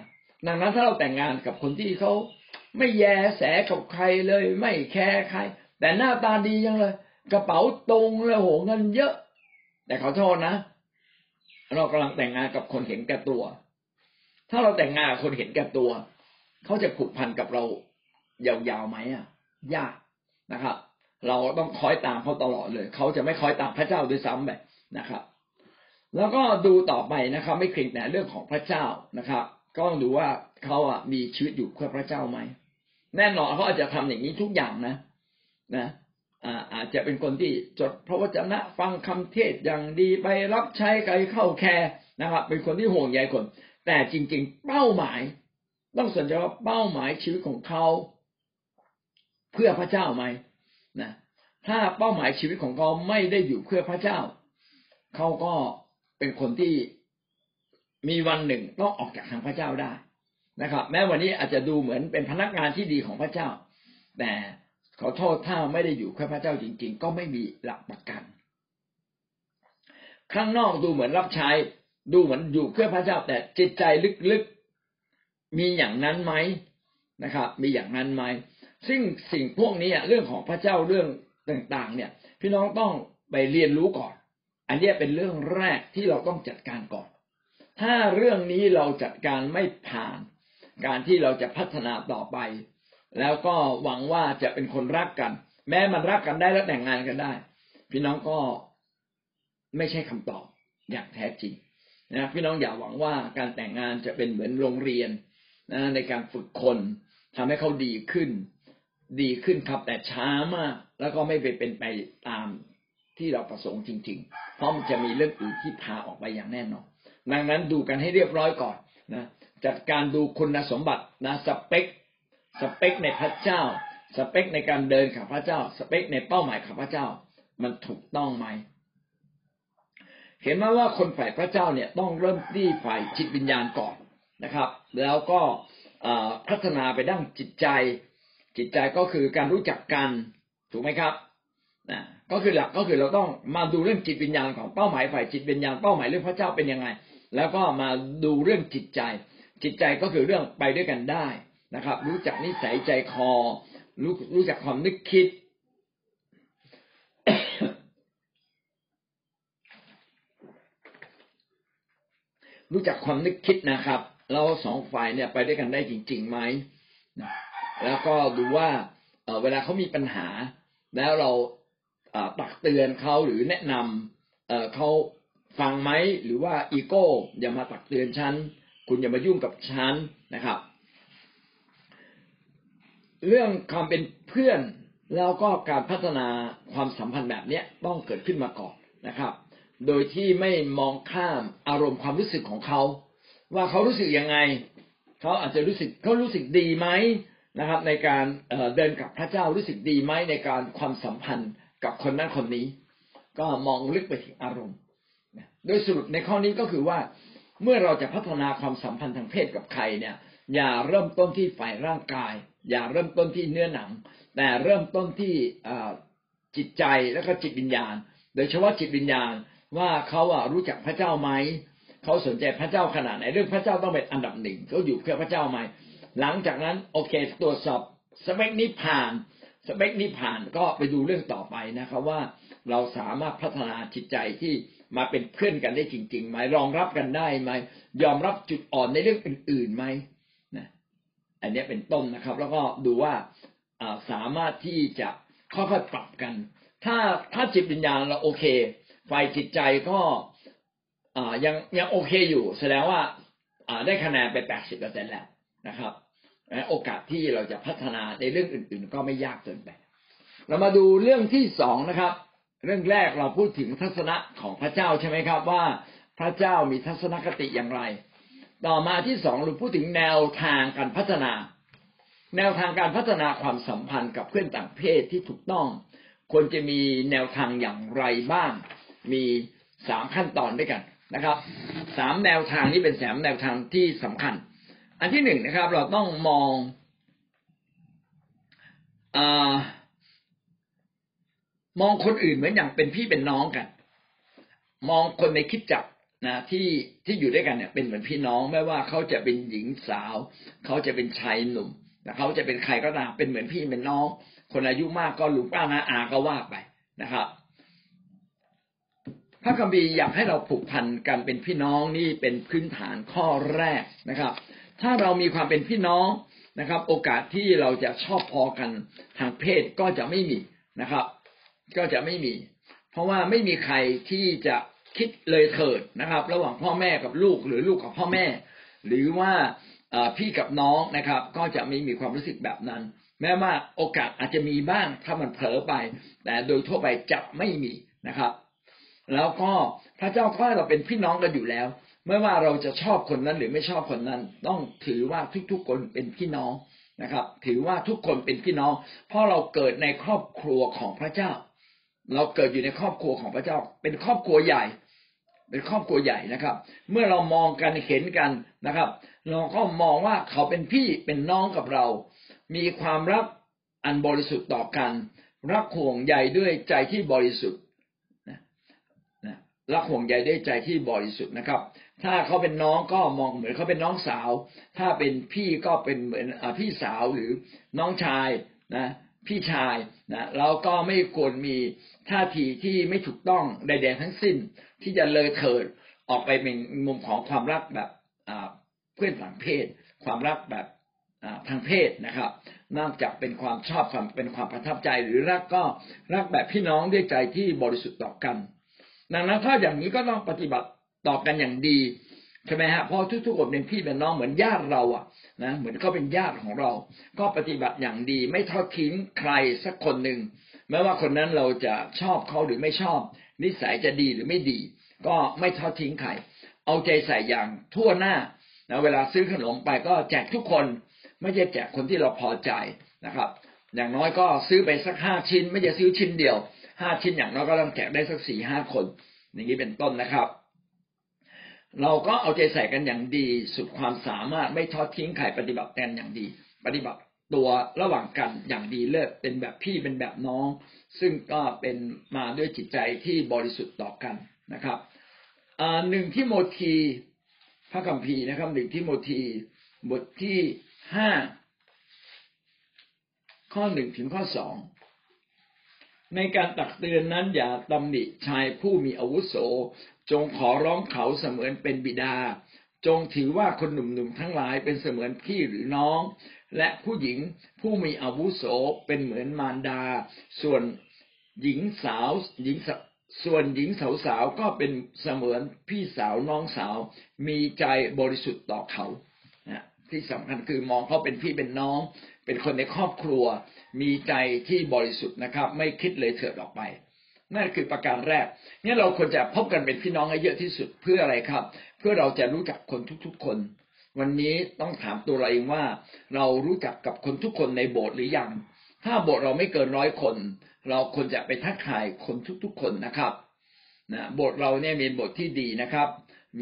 ดังนั้นถ้าเราแต่งงานกับคนที่เขาไม่แยแสกับใครเลย ไม่แคร์ใคร แต่หน้าตาดียังเลย กระเป๋าตรงเลยโหเงินเยอะ แต่ขอโทษนะ เรากำลังแต่งงานกับคนเห็นแก่ตัว ถ้าเราแต่งงานกับคนเห็นแก่ตัว เขาจะผูกพันกับเรายาวๆไหมอะ ยากนะครับ เราต้องคอยตามเขาตลอดเลย เขาจะไม่คอยตามพระเจ้าด้วยซ้ำไปนะครับ แล้วก็ดูต่อไปนะครับ ไม่เพียงแต่เรื่องของพระเจ้านะครับ ก็ต้องดูว่าเขาอะมีชีวิตอยู่เพื่อพระเจ้าไหมแน่นอนเขาอาจจะทำอย่างนี้ทุกอย่างนะนะอาจจะเป็นคนที่จดพระวจนะฟังคำเทศอย่างดีไปรับใช้ใครเข้าแคร์นะครับ เป็นคนที่ห่วงใยคน แต่จริง ๆ เป้าหมาย ต้องสนใจว่าเป้าหมายชีวิตของเขา เพื่อพระเจ้าไหม นะถ้าเป้าหมายชีวิตของเขาไม่ได้อยู่เพื่อพระเจ้า เขาก็เป็นคนที่มีวันหนึ่งต้องออกจากทางพระเจ้าได้นะครับ แม้วันนี้อาจจะดูเหมือนเป็นพนักงานที่ดีของพระเจ้า แต่ขอโทษถ้าไม่ได้อยู่เพื่อพระเจ้าจริง ๆ ก็ไม่มีหลักประกัน ข้างนอกดูเหมือนรับใช้ดูเหมือนอยู่เพื่อพระเจ้า แต่จิตใจลึกๆมีอย่างนั้นไหมนะครับ มีอย่างนั้นไหม ซึ่งสิ่งพวกนี้เรื่องของพระเจ้าเรื่องต่างๆ เนี่ย พี่น้องต้องไปเรียนรู้ก่อน อันนี้เป็นเรื่องแรกที่เราต้องจัดการก่อน ถ้าเรื่องนี้เราจัดการไม่ผ่าน การที่เราจะพัฒนาต่อไป แล้วก็หวังว่าจะเป็นคนรักกัน แม้มันรักกันได้แล้วแต่งงานกันได้ พี่น้องก็ไม่ใช่คำตอบอย่างแท้จริงนะพี่น้องอย่าหวังว่าการแต่งงานจะเป็นเหมือนโรงเรียนนะในการฝึกคนทำให้เขาดีขึ้น ดีขึ้นครับแต่ช้ามาก แล้วก็ไม่ไปเป็นไปตามที่เราประสงค์จริง ๆ เพราะมันจะมีเรื่องอื่นที่พาออกไปอย่างแน่นอนดังนั้นดูกันให้เรียบร้อยก่อนนะจัดการดูคุณสมบัตินะสเปคสเปคในพระเจ้า สเปคในการเดินกับพระเจ้า สเปคในเป้าหมายของพระเจ้า มันถูกต้องไหมเห็นไหมว่าคนฝ่ายพระเจ้าเนี่ยต้องเริ่มที่ฝ่ายจิตวิญญาณก่อนนะครับ แล้วก็พัฒนาไปด้านจิตใจ จิตใจก็คือการรู้จักกันถูกไหมครับนะก็คือหลักก็คือเราต้องมาดูเรื่องจิตวิญญาณของเป้าหมายฝ่ายจิตวิญญาณเป้าหมายเรื่องพระเจ้าเป็นยังไง แล้วก็มาดูเรื่องจิตใจ จิตใจก็คือเรื่องไปด้วยกันได้นะครับ รู้จักนิสัยใจคอ รู้รู้จักความนึกคิด รู้จักความนึกคิดนะครับ เราสองฝ่ายเนี่ยไปด้วยกันได้จริงๆไหม แล้วก็ดูว่าเวลาเขามีปัญหา แล้วเราตักเตือนเขาหรือแนะนำเขาฟังไหมหรือว่าอีโก้อย่ามาตักเตือนฉันคุณอย่ามายุ่งกับฉันนะครับ เรื่องความเป็นเพื่อนแล้วก็การพัฒนาความสัมพันธ์แบบนี้ต้องเกิดขึ้นมาก่อนนะครับ โดยที่ไม่มองข้ามอารมณ์ความรู้สึกของเขา ว่าเขารู้สึกยังไง เขาอาจจะรู้สึกเขารู้สึกดีไหม นะครับ ในการเดินกับพระเจ้ารู้สึกดีไหมในการความสัมพันธ์กับคนนั้นคนนี้ ก็มองลึกไปถึงอารมณ์โดยสรุปในข้อนี้ก็คือว่าเมื่อเราจะพัฒนาความสัมพันธ์ทางเพศกับใครเนี่ย อย่าเริ่มต้นที่ฝ่ายร่างกาย อย่าเริ่มต้นที่เนื้อหนัง แต่เริ่มต้นที่จิตใจแล้วก็จิตวิญญาณ โดยเฉพาะจิตวิญญาณว่าเขาอะรู้จักพระเจ้าไหมเขาสนใจพระเจ้าขนาดไหนเรื่องพระเจ้าต้องเป็นอันดับหนึ่งเขาอยู่เพื่อพระเจ้าไหม หลังจากนั้นโอเคตรวจสอบสเปคนี้ผ่าน สเปคนี้ผ่านก็ไปดูเรื่องต่อไปนะครับว่าเราสามารถพัฒนาจิตใจที่มาเป็นเพื่อนกันได้จริงๆไหมรองรับกันได้ไหมยอมรับจุดอ่อนในเรื่องอื่นๆไหมนะอันนี้เป็นต้นนะครับ แล้วก็ดูว่าสามารถที่จะค่อยๆปรับกัน ถ้าถ้าจิตวิญญาณเราโอเคฝ่ายจิตใจก็ยังยังโอเคอยู่ แสดงว่าได้คะแนนไปแปดสิบเปอร์เซ็นแล้วนะครับ โอกาสที่เราจะพัฒนาในเรื่องอื่น ๆ ก็ไม่ยากเกินไป เรามาดูเรื่องที่สองนะครับ เรื่องแรกเราพูดถึงทัศนะของพระเจ้าใช่ไหมครับ ว่าพระเจ้ามีทัศนคติอย่างไร ต่อมาที่สองเราพูดถึงแนวทางการพัฒนา แนวทางการพัฒนาความสัมพันธ์กับเพื่อนต่างเพศที่ถูกต้อง ควรจะมีแนวทางอย่างไรบ้าง มีสามขั้นตอนด้วยกันนะครับสามแนวทางนี้เป็นสามแนวทางที่สำคัญ อันที่หนึ่งนะครับ เราต้องมองอมองคนอื่นเหมือนอย่างเป็นพี่เป็นน้องกัน มองคนในคิดจักนะที่ที่อยู่ด้วยกันเนี่ยเป็นเหมือนพี่น้องไม่ว่าเขาจะเป็นหญิงสาว เขาจะเป็นชายหนุ่มแต่เขาจะเป็นใครก็ตามเป็นเหมือนพี่เป็นน้อง คนอายุมากก็ลุงป้านาอาก็ว่าไปนะครับพระคัมภีร์อยากให้เราผูกพันกันเป็นพี่น้องนี่เป็นพื้นฐานข้อแรกนะครับ ถ้าเรามีความเป็นพี่น้องนะครับ โอกาสที่เราจะชอบพอกันทางเพศก็จะไม่มีนะครับ ก็จะไม่มี เพราะว่าไม่มีใครที่จะคิดเลยเถิดนะครับ ระหว่างพ่อแม่กับลูกหรือลูกกับพ่อแม่ หรือว่าพี่กับน้องนะครับ ก็จะไม่มีความรู้สึกแบบนั้น แม้ว่าโอกาสอาจจะมีบ้างถ้ามันเผลอไป แต่โดยทั่วไปจะไม่มีนะครับ แล้วก็พระเจ้าถ้เราเป็นพี่น้องกันอยู่แล้ว ไม่ว่าเราจะชอบคนนั้นหรือไม่ชอบคนนั้น ต้องถือว่าทุกๆคนเป็นพี่น้องนะครับ ถือว่าทุกคนเป็นพี่น้อง เพราะเราเกิดในครอบครัวของพระเจ้า เราเกิดอยู่ในครอบครัวของพระเจ้า เป็นครอบครัวใหญ่ เป็นครอบครัวใหญ่นะครับ เมื่อเรามองกันเห็นกันนะครับ เราก็มองว่าเขาเป็นพี่เป็นน้องกับเรา มีความรักอันบริสุทธิ์ต่อกัน รักห่วงใยด้วยใจที่บริสุทธิ์รักห่วงใยด้วยใจที่บริสุทธิ์นะครับ ถ้าเขาเป็นน้องก็มองเหมือนเขาเป็นน้องสาว ถ้าเป็นพี่ก็เป็นเหมือนอพี่สาวหรือน้องชายนะ พี่ชายนะเราก็ไม่ควรมีท่าทีที่ไม่ถูกต้องใดๆทั้งสิ้น ที่จะเลยเถิดออกไปเป็นมุมของความรักแบบเพื่อนต่างเพศ ความรักแบบทางเพศนะครับ นอกจากเป็นความชอบความเป็นความประทับใจหรือรักก็รักแบบพี่น้องด้วยใจที่บริสุทธิ์ต่อกัน ดังนั้นถ้าอย่างนี้ก็ต้องปฏิบัติ ต่อกันอย่างดีใช่ไหมฮะเพราะทุกๆคนเป็นพี่เป็นน้องเหมือนญาติเราอะนะเหมือนเขาเป็นญาติของเรา ก็ปฏิบัติอย่างดี ไม่ทอดทิ้งใครสักคนหนึ่งไม่ว่าคนนั้นเราจะชอบเขาหรือไม่ชอบ นิสัยจะดีหรือไม่ดี ก็ไม่ทอดทิ้งใครเอาใจใส่อย่างทั่วหน้านะเวลาซื้อขนมไปก็แจกทุกคน ไม่ใช่แจกคนที่เราพอใจนะครับ อย่างน้อยก็ซื้อไปสักห้าชิ้น ไม่ใช่ซื้อชิ้นเดียวห้าชิ้นอย่างน้อยก็ต้องแจกได้สักสี่ห้าคน อย่างนี้เป็นต้นนะครับ เราก็เอาใจใส่กันอย่างดี สุดความสามารถไม่ทอดทิ้งใครปฏิบัติแทนอย่างดี ปฏิบัติตัวระหว่างกันอย่างดีเลิศเป็นแบบพี่เป็นแบบน้อง ซึ่งก็เป็นมาด้วยจิตใจที่บริสุทธิ์ต่อกันนะครับหนึ่งที่โมทีพระคัมภีร์นะครับหนึ่งที่โมทีบทที่ห้าข้อหนึ่งถึงข้อสองในการตักเตือนนั้นอย่าตำหนิชายผู้มีอาวุโส จงขอร้องเขาเสมือนเป็นบิดา จงถือว่าคนหนุ่มๆทั้งหลายเป็นเสมือนพี่หรือน้อง และผู้หญิงผู้มีอาวุโสเป็นเหมือนมารดา ส่วนหญิงสาวหญิงส่วนหญิงสาวๆก็เป็นเสมือนพี่สาวน้องสาว มีใจบริสุทธิ์ต่อเขาที่สำคัญคือมองเขาเป็นพี่เป็นน้อง เป็นคนในครอบครัว มีใจที่บริสุทธิ์นะครับ ไม่คิดเลยเถิดออกไป นั่นคือประการแรกนี่เราควรจะพบกันเป็นพี่น้องให้เยอะที่สุดเพื่ออะไรครับ เพื่อเราจะรู้จักคนทุกๆคน วันนี้ต้องถามตัวเราเองว่า เรารู้จักกับคนทุกคนในโบสถ์หรือยัง ถ้าโบสถ์เราไม่เกินร้อยคน เราควรจะไปทักทายคนทุกๆคนนะครับนะโบสถ์เราเนี่ยมีบทที่ดีนะครับ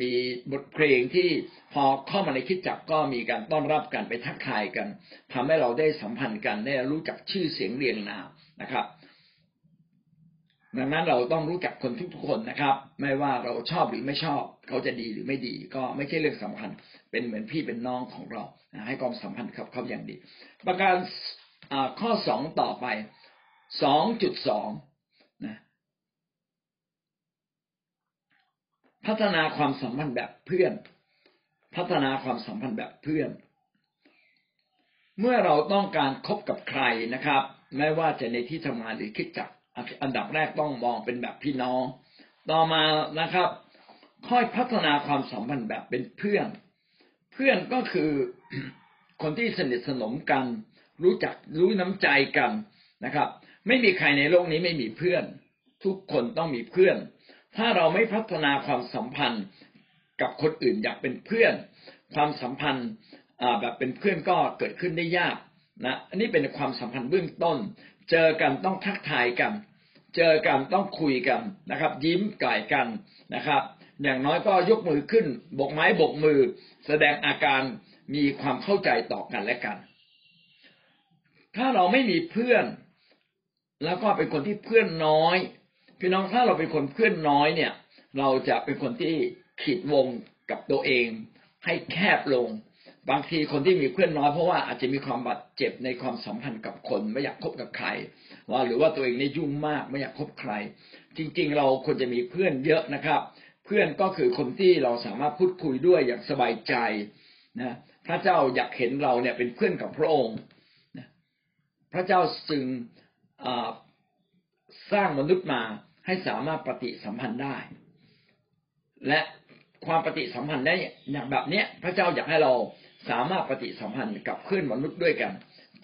มีบทเพลงที่พอเข้ามาในคิดจักก็มีการต้อนรับกันไปทักทายกันทำให้เราได้สัมพันธ์กันได้รู้จักชื่อเสียงเรียงนามนะครับ ดังนั้นเราต้องรู้จักคนทุกๆคนนะครับ ไม่ว่าเราชอบหรือไม่ชอบ เขาจะดีหรือไม่ดี ก็ไม่ใช่เรื่องสำคัญ เป็นเหมือนพี่เป็นน้องของเราให้ความสัมพันธ์กับเขาอย่างดี ประการข้อสองต่อไปสองจุดสองนะพัฒนาความสัมพันธ์แบบเพื่อน พัฒนาความสัมพันธ์แบบเพื่อน เมื่อเราต้องการคบกับใครนะครับ ไม่ว่าจะในที่ทำงานหรือคิดจัก อันดับแรกต้องมองเป็นแบบพี่น้อง ต่อมานะครับ ค่อยพัฒนาความสัมพันธ์แบบเป็นเพื่อน เพื่อนก็คือคนที่สนิทสนมกัน รู้จักรู้น้ำใจกันนะครับ ไม่มีใครในโลกนี้ไม่มีเพื่อน ทุกคนต้องมีเพื่อน ถ้าเราไม่พัฒนาความสัมพันธ์กับคนอื่นอยากเป็นเพื่อน ความสัมพันธ์แบบเป็นเพื่อนก็เกิดขึ้นได้ยากนะอันนี้เป็นความสัมพันธ์เบื้องต้น เจอกันต้องทักทายกัน เจอกันต้องคุยกันนะครับ ยิ้มก่ายกันนะครับ อย่างน้อยก็ยกมือขึ้นบกไม้บกมือ แสดงอาการมีความเข้าใจต่อกันและกัน ถ้าเราไม่มีเพื่อน แล้วก็เป็นคนที่เพื่อนน้อยพี่น้องถ้าเราเป็นคนเพื่อนน้อยเนี่ย เราจะเป็นคนที่ขีดวงกับตัวเอง ให้แคบลง บางทีคนที่มีเพื่อนน้อยเพราะว่าอาจจะมีความบาดเจ็บในความสัมพันธ์กับคน ไม่อยากคบกับใครว่าหรือว่าตัวเองในยุ่งมากไม่อยากคบใคร จริง ๆ เราควรจะมีเพื่อนเยอะนะครับ เพื่อนก็คือคนที่เราสามารถพูดคุยด้วยอย่างสบายใจนะพระเจ้าอยากเห็นเราเนี่ยเป็นเพื่อนกับพระองค์พระเจ้าจึงสร้างมนุษย์มาให้สามารถปฏิสัมพันธ์ได้ และความปฏิสัมพันธ์ได้อย่างแบบเนี้ย พระเจ้าอยากให้เรา สามารถปฏิสัมพันธ์กับเพื่อนมนุษย์ด้วยกัน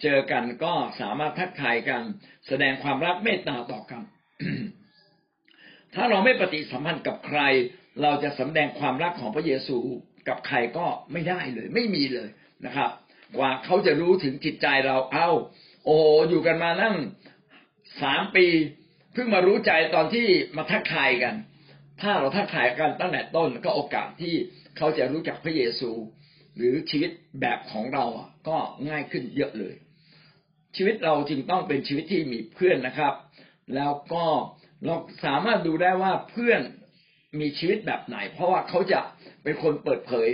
เจอกันก็สามารถทักทายกัน แสดงความรักเมตตาต่อกัน ถ้าเราไม่ปฏิสัมพันธ์กับใคร เราจะสำแดงความรักของพระเยซูกับใครก็ไม่ได้เลย ไม่มีเลยนะครับ กว่าเขาจะรู้ถึงจิตใจเราเอา้า โอ้อยู่กันมานั่งสามปีเพิ่งมารู้ใจตอนที่มาทักทายกัน ถ้าเราทักทายกันตั้งแต่ต้นก็โอกาสที่เขาจะรู้จักพระเยซู หรือชีวิตแบบของเราก็ง่ายขึ้นเยอะเลย ชีวิตเราจึงต้องเป็นชีวิตที่มีเพื่อนนะครับ แล้วก็เราสามารถดูได้ว่าเพื่อนมีชีวิตแบบไหน เพราะว่าเขาจะเป็นคนเปิดเผย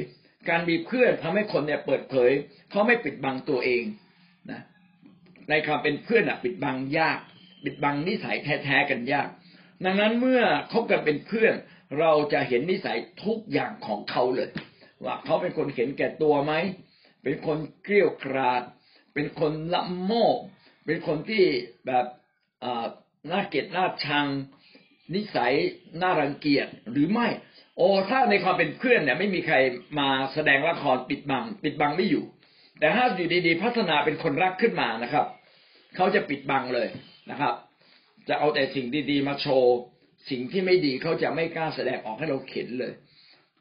การมีเพื่อนทำให้คนเนี่ยเปิดเผย เขาไม่ปิดบังตัวเองนะในคำเป็นเพื่อนอะปิดบังยาก ปิดบังนิสัยแท้ๆกันยาก ดังนั้นเมื่อคบกันเป็นเพื่อน เราจะเห็นนิสัยทุกอย่างของเขาเลย ว่าเขาเป็นคนเห็นแก่ตัวไหม เป็นคนเกลี้ยกราด เป็นคนละโมบเป็นคนที่แบบน่าเกลียดน่าชัง นิสัยน่ารังเกียจหรือไม่ โอ้ถ้าในความเป็นเพื่อนเนี่ย ไม่มีใครมาแสดงละครปิดบัง ปิดบังไม่อยู่ แต่ถ้าอยู่ดีๆ พัฒนาเป็นคนรักขึ้นมานะครับ เขาจะปิดบังเลยนะครับ จะเอาแต่สิ่งดีๆ มาโชว์ สิ่งที่ไม่ดีเขาจะไม่กล้าแสดงออกให้เราเห็นเลย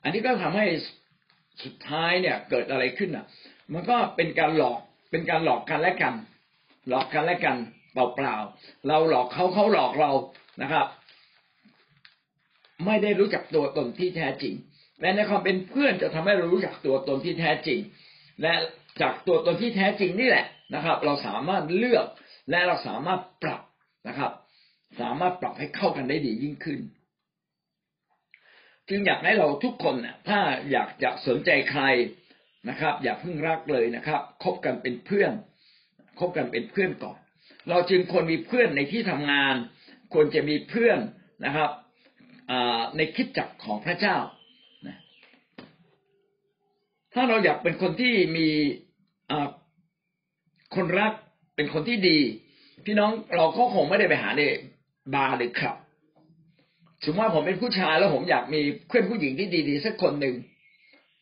อันนี้ก็ทำให้ สุดท้ายเนี่ยเกิดอะไรขึ้นอะ มันก็เป็นการหลอกเป็นการหลอกกันและกัน หลอกกันและกันเปล่าๆเราหลอกเขาเขาหลอกเรานะครับ ไม่ได้รู้จักตัวตนที่แท้จริง และในความเป็นเพื่อนจะทำให้เรารู้จักตัวตนที่แท้จริง และจากตัวตนที่แท้จริงนี่แหละนะครับ เราสามารถเลือกและเราสามารถปรับนะครับ สามารถปรับให้เข้ากันได้ดียิ่งขึ้น จึงอยากให้เราทุกคนนี่ยถ้าอยากจะสนใจใครนะครับ อย่าเพิ่งรักเลยนะครับคบกันเป็นเพื่อนคบกันเป็นเพื่อนก่อน เราจึงควรมีเพื่อนในที่ทำงาน ควรจะมีเพื่อนนะครับในคิดจักของพระเจ้าถ้าเราอยากเป็นคนที่มีคนรักเป็นคนที่ดี พี่น้องเราก็คงไม่ได้ไปหาในบาร์หรือคลับ ถึงว่าผมเป็นผู้ชายแล้วผมอยากมีเพื่อนผู้หญิงที่ดีๆสักคนหนึ่ง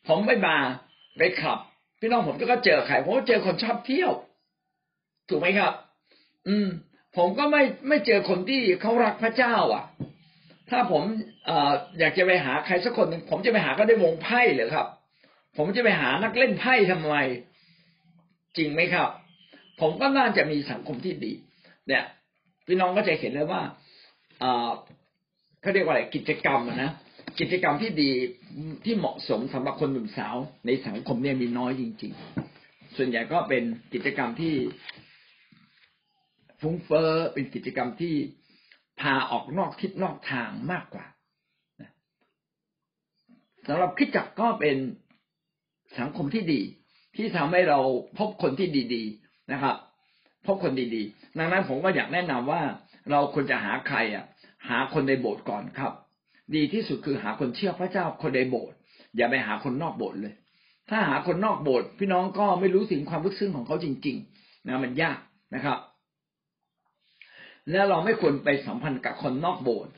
ผมไปบาไปคลับ พี่น้องผมก็เจอใครผมก็เจอคนชอบเที่ยว ถูกไหมครับ อืม ผมก็ไม่ไม่เจอคนที่เขารักพระเจ้า อะ ถ้าผมออยากจะไปหาใครสักคนหนึ่งผมจะไปหาก็ได้วงไพ่เหรอครับ ผมจะไปหานักเล่นไพ่ทำไม จริงไหมครับ ผมก็น่าจะมีสังคมที่ดี เนี่ย พี่น้องก็จะเห็นเลยว่า เขาเรียกว่าอะไรกิจกรรมนะกิจกรรมที่ดีที่เหมาะสมสำหรับคนหนุ่มสาว ในสังคมเนี่ยมีน้อยจริง ๆ ส่วนใหญ่ก็เป็นกิจกรรมที่ฟุ้งเฟ้อเป็นกิจกรรมที่พาออกนอกทิศนอกทางมากกว่าสำหรับคิดจักก็เป็นสังคมที่ดี ที่ทำให้เราพบคนที่ดีๆนะครับ พบคนดีๆ ดังนั้นผมก็อยากแนะนำว่าเราควรจะหาใครอะ หาคนในโบสถ์ก่อนครับ ดีที่สุดคือหาคนเชื่อพระเจ้าคนในโบสถ์อย่าไปหาคนนอกโบสถ์เลย ถ้าหาคนนอกโบสถ์พี่น้องก็ไม่รู้ถึงความลึกซึ้งของเขาจริง ๆ นะมันยากนะครับ และเราไม่ควรไปสัมพันธ์กับคนนอกโบสถ์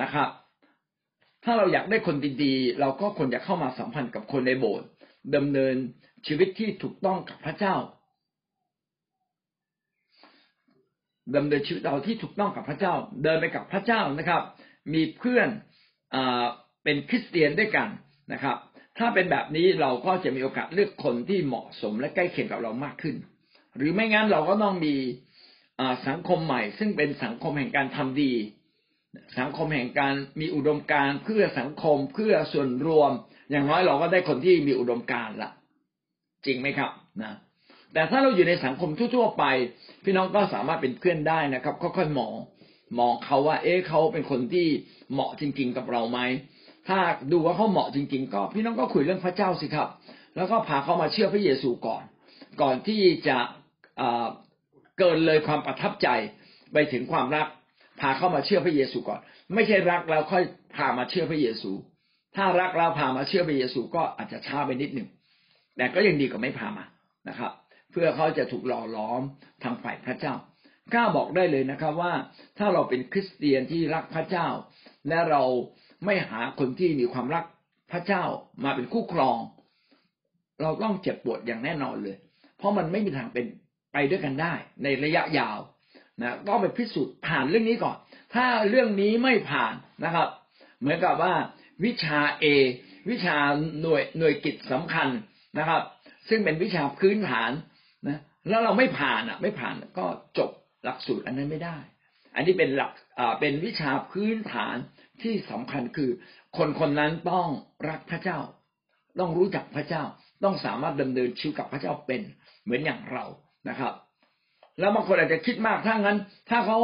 นะครับ ถ้าเราอยากได้คนดีๆ เราก็ควรจะเข้ามาสัมพันธ์กับคนในโบสถ์ดำเนินชีวิตที่ถูกต้องกับพระเจ้า ดำเนินชีวิตเราที่ถูกต้องกับพระเจ้า เดินไปกับพระเจ้านะครับ มีเพื่อนอเป็นคริสเตียนด้วยกันนะครับ ถ้าเป็นแบบนี้เราก็จะมีโอกาสเลือกคนที่เหมาะสมและใกล้เคียงกับเรามากขึ้น หรือไม่งั้นเราก็ต้องมีสังคมใหม่ ซึ่งเป็นสังคมแห่งการทำดี สังคมแห่งการมีอุดมการเพื่อสังคมเพื่อส่วนรวม อย่างน้อยเราก็ได้คนที่มีอุดมการละจริงไหมครับนะ แต่ถ้าเราอยู่ในสังคมทั่วๆไป พี่น้องก็สามารถเป็นเพื่อนได้นะครับค่อยๆมองมองเขาว่า เอ๊ะเขาเป็นคนที่เหมาะจริง ๆ กับเราไหมถ้าดูว่าเขาเหมาะจริง ๆ ก็พี่น้องก็คุยเรื่องพระเจ้าสิครับ แล้วก็พาเขามาเชื่อพระเยซูก่อน ก่อนที่จะเกินเลยความประทับใจไปถึงความรัก พาเข้ามาเชื่อพระเยซูก่อน ไม่ใช่รักแล้วค่อยพามาเชื่อพระเยซู ถ้ารักแล้วพามาเชื่อพระเยซูก็อาจจะช้าไปนิดหนึ่งแต่ก็ยังดีกว่าไม่พามานะครับ พื่อเขาจะถูกหล่อล้อมทางฝ่ายพระเจ้ากล้าบอกได้เลยนะครับว่าถ้าเราเป็นคริสเตียนที่รักพระเจ้า และเราไม่หาคนที่มีความรักพระเจ้ามาเป็นคู่ครอง เราต้องเจ็บปวดอย่างแน่นอนเลย เพราะมันไม่มีทางเป็นไปด้วยกันได้ ในระยะยาวนะต้องไปพิสูจน์ผ่านเรื่องนี้ก่อน ถ้าเรื่องนี้ไม่ผ่านนะครับ เหมือนกับว่า วิชาเอวิชาหน่วยหน่วยกิจสำคัญนะครับ ซึ่งเป็นวิชาพื้นฐาน แล้วเราไม่ผ่านอะ ไม่ผ่านก็จบหลักสูตรอันนั้นไม่ได้ อันนี้เป็นหลักอ่าเป็นวิชาพื้นฐานที่สำคัญคือ คนคนนั้นต้องรักพระเจ้า ต้องรู้จักพระเจ้า ต้องสามารถดำเนินชีวิตกับพระเจ้าเป็นเหมือนอย่างเรานะครับ แล้วบางคนอาจจะคิดมากถ้างั้น ถ้าเขา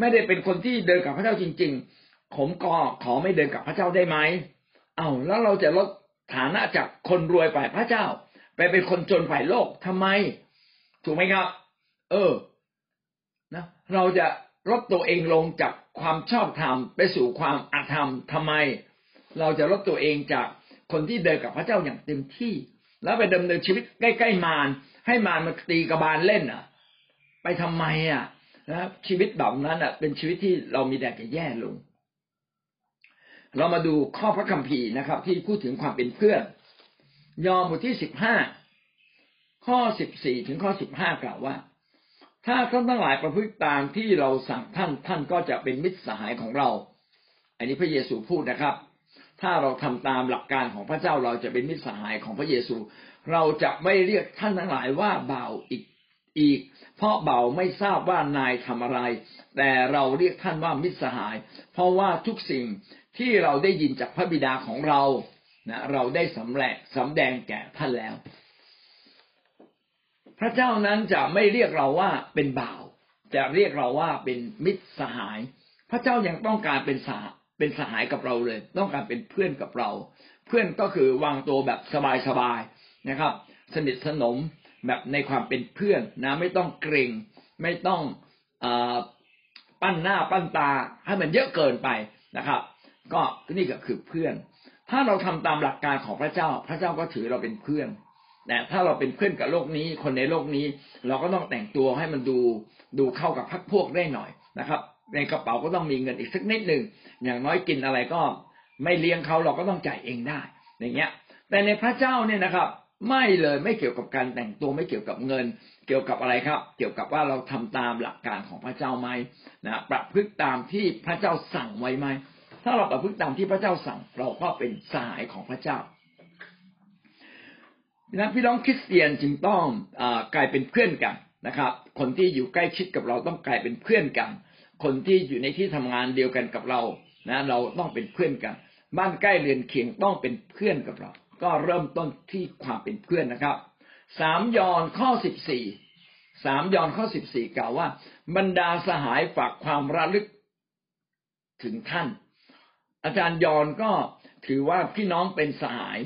ไม่ได้เป็นคนที่เดินกับพระเจ้าจริง ๆ ผมก็ขอไม่เดินกับพระเจ้าได้ไหมเอาแล้วเราจะลดฐานะจากคนรวยฝ่ายพระเจ้า ไปเป็นคนจนฝ่ายโลกทำไม ถูกไหมครับ เออนะเราจะลดตัวเองลงจากความชอบธรรมไปสู่ความอาธรรมทำไม เราจะลดตัวเองจากคนที่เดินกับพระเจ้าอย่างเต็มที่ แล้วไปดำเนินชีวิตใกล้ๆมารให้มารมาตีกระบาลเล่นอะ ไปทำไมอะนะชีวิตแบบนั้นอะ เป็นชีวิตที่เรามีแต่จะแย่ลง เรามาดูข้อพระคัมภีร์นะครับ ที่พูดถึงความเป็นเพื่อน ยอห์นบทที่สิบห้า ข้อสิบสี่ถึงข้อสิบห้ากล่าวว่า ถ้าท่านทั้งหลายประพฤติตามที่เราสั่งท่านท่านก็จะเป็นมิตรสหายของเรา อันนี้พระเยซูพูดนะครับ ถ้าเราทำตามหลักการของพระเจ้าเราจะเป็นมิตรสหายของพระเยซู เราจะไม่เรียกท่านทั้งหลายว่าเบาอีกอีก เพราะเบาไม่ทราบว่านายทำอะไร แต่เราเรียกท่านว่ามิตรสหาย เพราะว่าทุกสิ่งที่เราได้ยินจากพระบิดาของเรานะเราได้สำแดงสำแดงแก่ท่านแล้ว พระเจ้านั้นจะไม่เรียกเราว่าเป็นบ่าวจะเรียกเราว่าเป็นมิตรสหาย พระเจ้ายังต้องการเป็นสหเป็นสหายกับเราเลย ต้องการเป็นเพื่อนกับเรา เพื่อนก็คือวางตัวแบบสบายๆนะครับ สนิทสนมแบบในความเป็นเพื่อนนะ ไม่ต้องเกรงไม่ต้องอปั้นหน้าปั้นตาให้มันเยอะเกินไปนะครับ ก็นี่ก็คือเพื่อน ถ้าเราทำตามหลักการของพระเจ้า พระเจ้าก็ถือเราเป็นเพื่อน แต่ถ้าเราเป็นเพื่อนกับโลกนี้ คนในโลกนี้ เราก็ต้องแต่งตัวให้มันดูดูเข้ากับพักพวกได้หน่อยนะครับ ในกระเป๋าก็ต้องมีเงินอีกสักนิดหนึ่งอย่างน้อยกินอะไรก็ไม่เลี้ยงเขาเราก็ต้องจ่ายเองได้ อย่างเงี้ย แต่ในพระเจ้าเนี่ยนะครับ ไม่เลยไม่เกี่ยวกับการแต่งตัวไม่เกี่ยวกับเงิน เกี่ยวกับอะไรครับ เกี่ยวกับว่าเราทำตามหลักการของพระเจ้าไหมนะประพฤติตามที่พระเจ้าสั่งไว้ไหมถ้าเราประพฤติตามที่พระเจ้าสั่ง เราก็เป็นสายของพระเจ้า นะพี่น้องคริสเตียนจึงต้องอกลายเป็นเพื่อนกันนะครับ คนที่อยู่ใกล้ชิดกับเราต้องกลายเป็นเพื่อนกัน คนที่อยู่ในที่ทำงานเดียวกันกับเรานะเราต้องเป็นเพื่อนกัน บ้านใกล้เรือนเคียงต้องเป็นเพื่อนกับเรา ก็เริ่มต้นที่ความเป็นเพื่อนนะครับสามยอนข้อสิบสี่สามยอนข้อสิบสี่กล่าวว่า บรรดาสหายฝากความระลึกถึงท่าน อาจารย์ยอนก็ถือว่าพี่น้องเป็นสหาย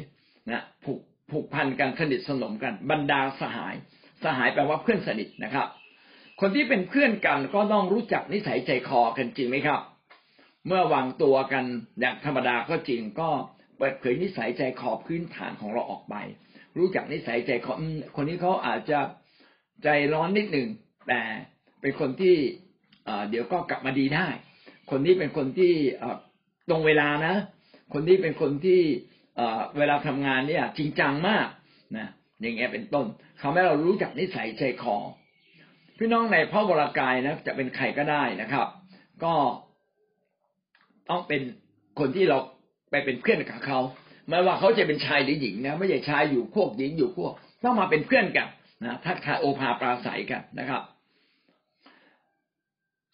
นะผูก ผูกพันกันสนิทสนมกัน บรรดาสหาย สหายแปลว่าเพื่อนสนิทนะครับ คนที่เป็นเพื่อนกันก็ต้องรู้จักนิสัยใจคอกันจริงไหมครับ เมื่อวางตัวกันอย่างธรรมดาก็จริงก็เปิดเผยนิสัยใจคอพื้นฐานของเราออกไป รู้จักนิสัยใจคอคนนี้เขาอาจจะใจร้อนนิดหนึ่งแต่เป็นคนที่เดี๋ยวก็กลับมาดีได้ คนนี้เป็นคนที่ตรงเวลานะ คนนี้เป็นคนที่ เวลาทำงานเนี่ยจริงจังมากนะอย่างเงี้ยเป็นต้นเขาให้เรารู้จักนิสัยใจคอพี่น้องในพระวรากายนะจะเป็นใครก็ได้นะครับ ก็ต้องเป็นคนที่เราไปเป็นเพื่อนกับเขาไม่ว่าเขาจะเป็นชายหรือหญิงนะไม่ใช่ชายอยู่พวกหญิงอยู่พวก ต้องมาเป็นเพื่อนกันนะทักทายโอภาปราศัยกันนะครับ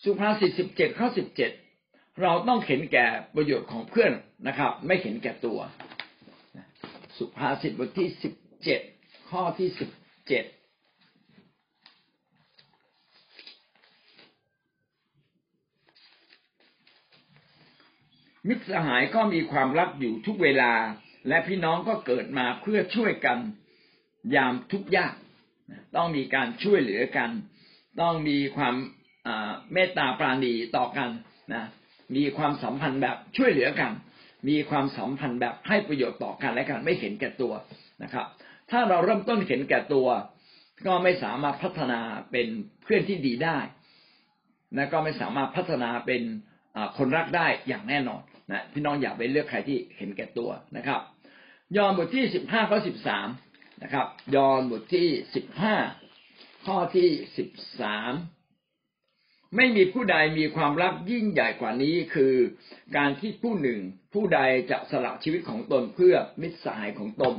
สุภาษิตสิบเจ็ดข้อสิบเจ็ดเราต้องเห็นแก่ประโยชน์ของเพื่อนนะครับ ไม่เห็นแก่ตัว สุภาษิตบทที่สิบเจ็ดข้อที่สิบเจ็ดมิตรสหายก็มีความรักอยู่ทุกเวลา และพี่น้องก็เกิดมาเพื่อช่วยกันยามทุกยาก ต้องมีการช่วยเหลือกัน ต้องมีความเมตตาปราณีต่อกันนะมีความสัมพันธ์แบบช่วยเหลือกัน มีความสัมพันธ์แบบให้ประโยชน์ต่อกันและกันไม่เห็นแก่ตัวนะครับ ถ้าเราเริ่มต้นเห็นแก่ตัว ก็ไม่สามารถพัฒนาเป็นเพื่อนที่ดีได้และก็ไม่สามารถพัฒนาเป็นคนรักได้อย่างแน่นอนนะพี่น้องอย่าไปเลือกใครที่เห็นแก่ตัวนะครับ ยอห์นบทที่สิบห้าข้อสิบสามนะครับ ยอห์นบทที่สิบห้าข้อที่สิบสาม ไม่มีผู้ใดมีความรักยิ่งใหญ่กว่านี้คือการที่ผู้หนึ่งผู้ใดจะสละชีวิตของตนเพื่อมิตรสหายของตน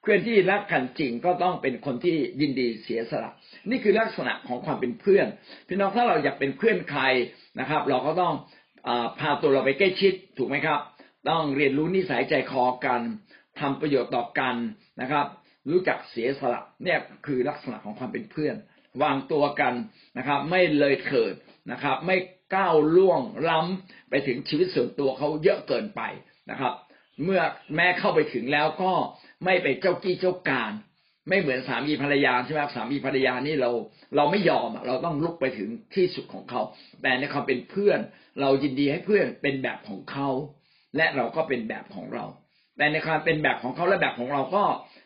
เพื่อนที่รักกันจริงก็ต้องเป็นคนที่ยินดีเสียสละ นี่คือลักษณะของความเป็นเพื่อน พี่น้องถ้าเราอยากเป็นเพื่อนใครนะครับ เราก็ต้องอพาตัวเราไปใกล้ชิดถูกไหมครับ ต้องเรียนรู้นิสัยใจคอกันทำประโยชน์ต่อกันนะครับ รู้จักเสียสละเนี่ยคือลักษณะของความเป็นเพื่อน วางตัวกันนะครับ ไม่เลยเถิดนะครับ ไม่ก้าวล่วงล้ำไปถึงชีวิตส่วนตัวเขาเยอะเกินไปนะครับ เมื่อแม่เข้าไปถึงแล้วก็ไม่ไปเจ้ากี้เจ้าการ ไม่เหมือนสามีภรรยาใช่ไหมสามีภรรยานี่เรา เราไม่ยอมเราต้องลุกไปถึงที่สุดของเขา แต่ในความเป็นเพื่อน เรายินดีให้เพื่อนเป็นแบบของเขา และเราก็เป็นแบบของเรา แต่ในความเป็นแบบของเขาและแบบของเราก็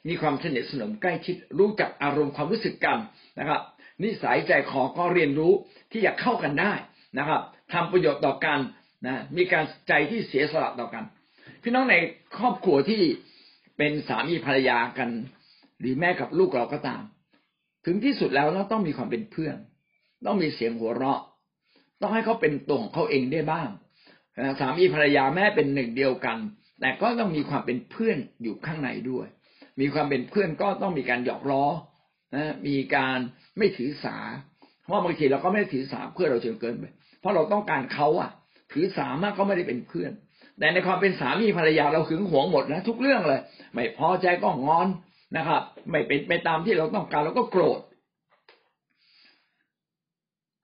มีความสนิทสนมใกล้ชิดรู้จักอารมณ์ความรู้สึกกันนะครับ นิสัยใจคอก็เรียนรู้ที่จะเข้ากันได้นะครับทำประโยชน์ต่อกันนะมีการใจที่เสียสละต่อกัน พี่น้องในครอบครัวที่เป็นสามีภรรยากัน หรือแม่กับลูกเราก็ตาม ถึงที่สุดแล้วเราต้องมีความเป็นเพื่อน ต้องมีเสียงหัวเราะ ต้องให้เขาเป็นตัวของเขาเองได้บ้างสามีภรรยาแม่เป็นหนึ่งเดียวกัน แต่ก็ต้องมีความเป็นเพื่อนอยู่ข้างในด้วย มีความเป็นเพื่อนก็ต้องมีการหยอกล้อ นะมีการไม่ถือสา เพราะบางทีเราก็ไม่ถือสาเพื่อเราจนเกินไป เพราะเราต้องการเขาอะ ถือสามากก็ไม่ได้เป็นเพื่อน แต่ในความเป็นสามีภรรยาเราหึงหวงหมดนะทุกเรื่องเลย ไม่พอใจก็งอนนะครับ ไม่เป็นไปตามที่เราต้องการเราก็โกรธ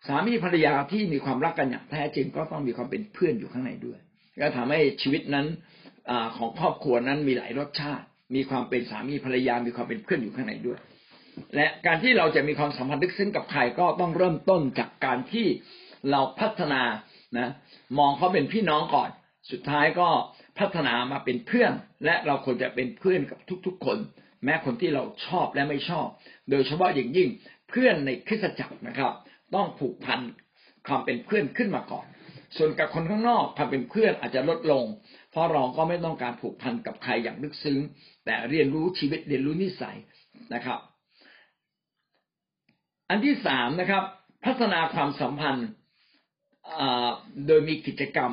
สามีภรรยาที่มีความรักกันอย่างแท้จริงก็ต้องมีความเป็นเพื่อนอยู่ข้างในด้วย ก็ทำให้ชีวิตนั้นอของครอบครัวนั้นมีหลายรสชาติ มีความเป็นสามีภรรยา มีความเป็นเพื่อนอยู่ข้างในด้วย และการที่เราจะมีความสัมพันธ์ลึกซึ้งกับใครก็ต้องเริ่มต้นจากการที่เราพัฒนานะมองเขาเป็นพี่น้องก่อน สุดท้ายก็พัฒนามาเป็นเพื่อน และเราควรจะเป็นเพื่อนกับทุก ๆ คน แม้คนที่เราชอบและไม่ชอบ โดยเฉพาะอย่างยิ่งเพื่อนในคริสตจักรนะครับ ต้องผูกพันความเป็นเพื่อนขึ้นมาก่อน ส่วนกับคนข้างนอกความเป็นเพื่อนอาจจะลดลง เพราะเราก็ไม่ต้องการผูกพันกับใครอย่างลึกซึ้ง แต่เรียนรู้ชีวิตเรียนรู้นิสัยนะครับ อันที่สามนะครับ พัฒนาความสัมพันธ์โดยมีกิจกรรม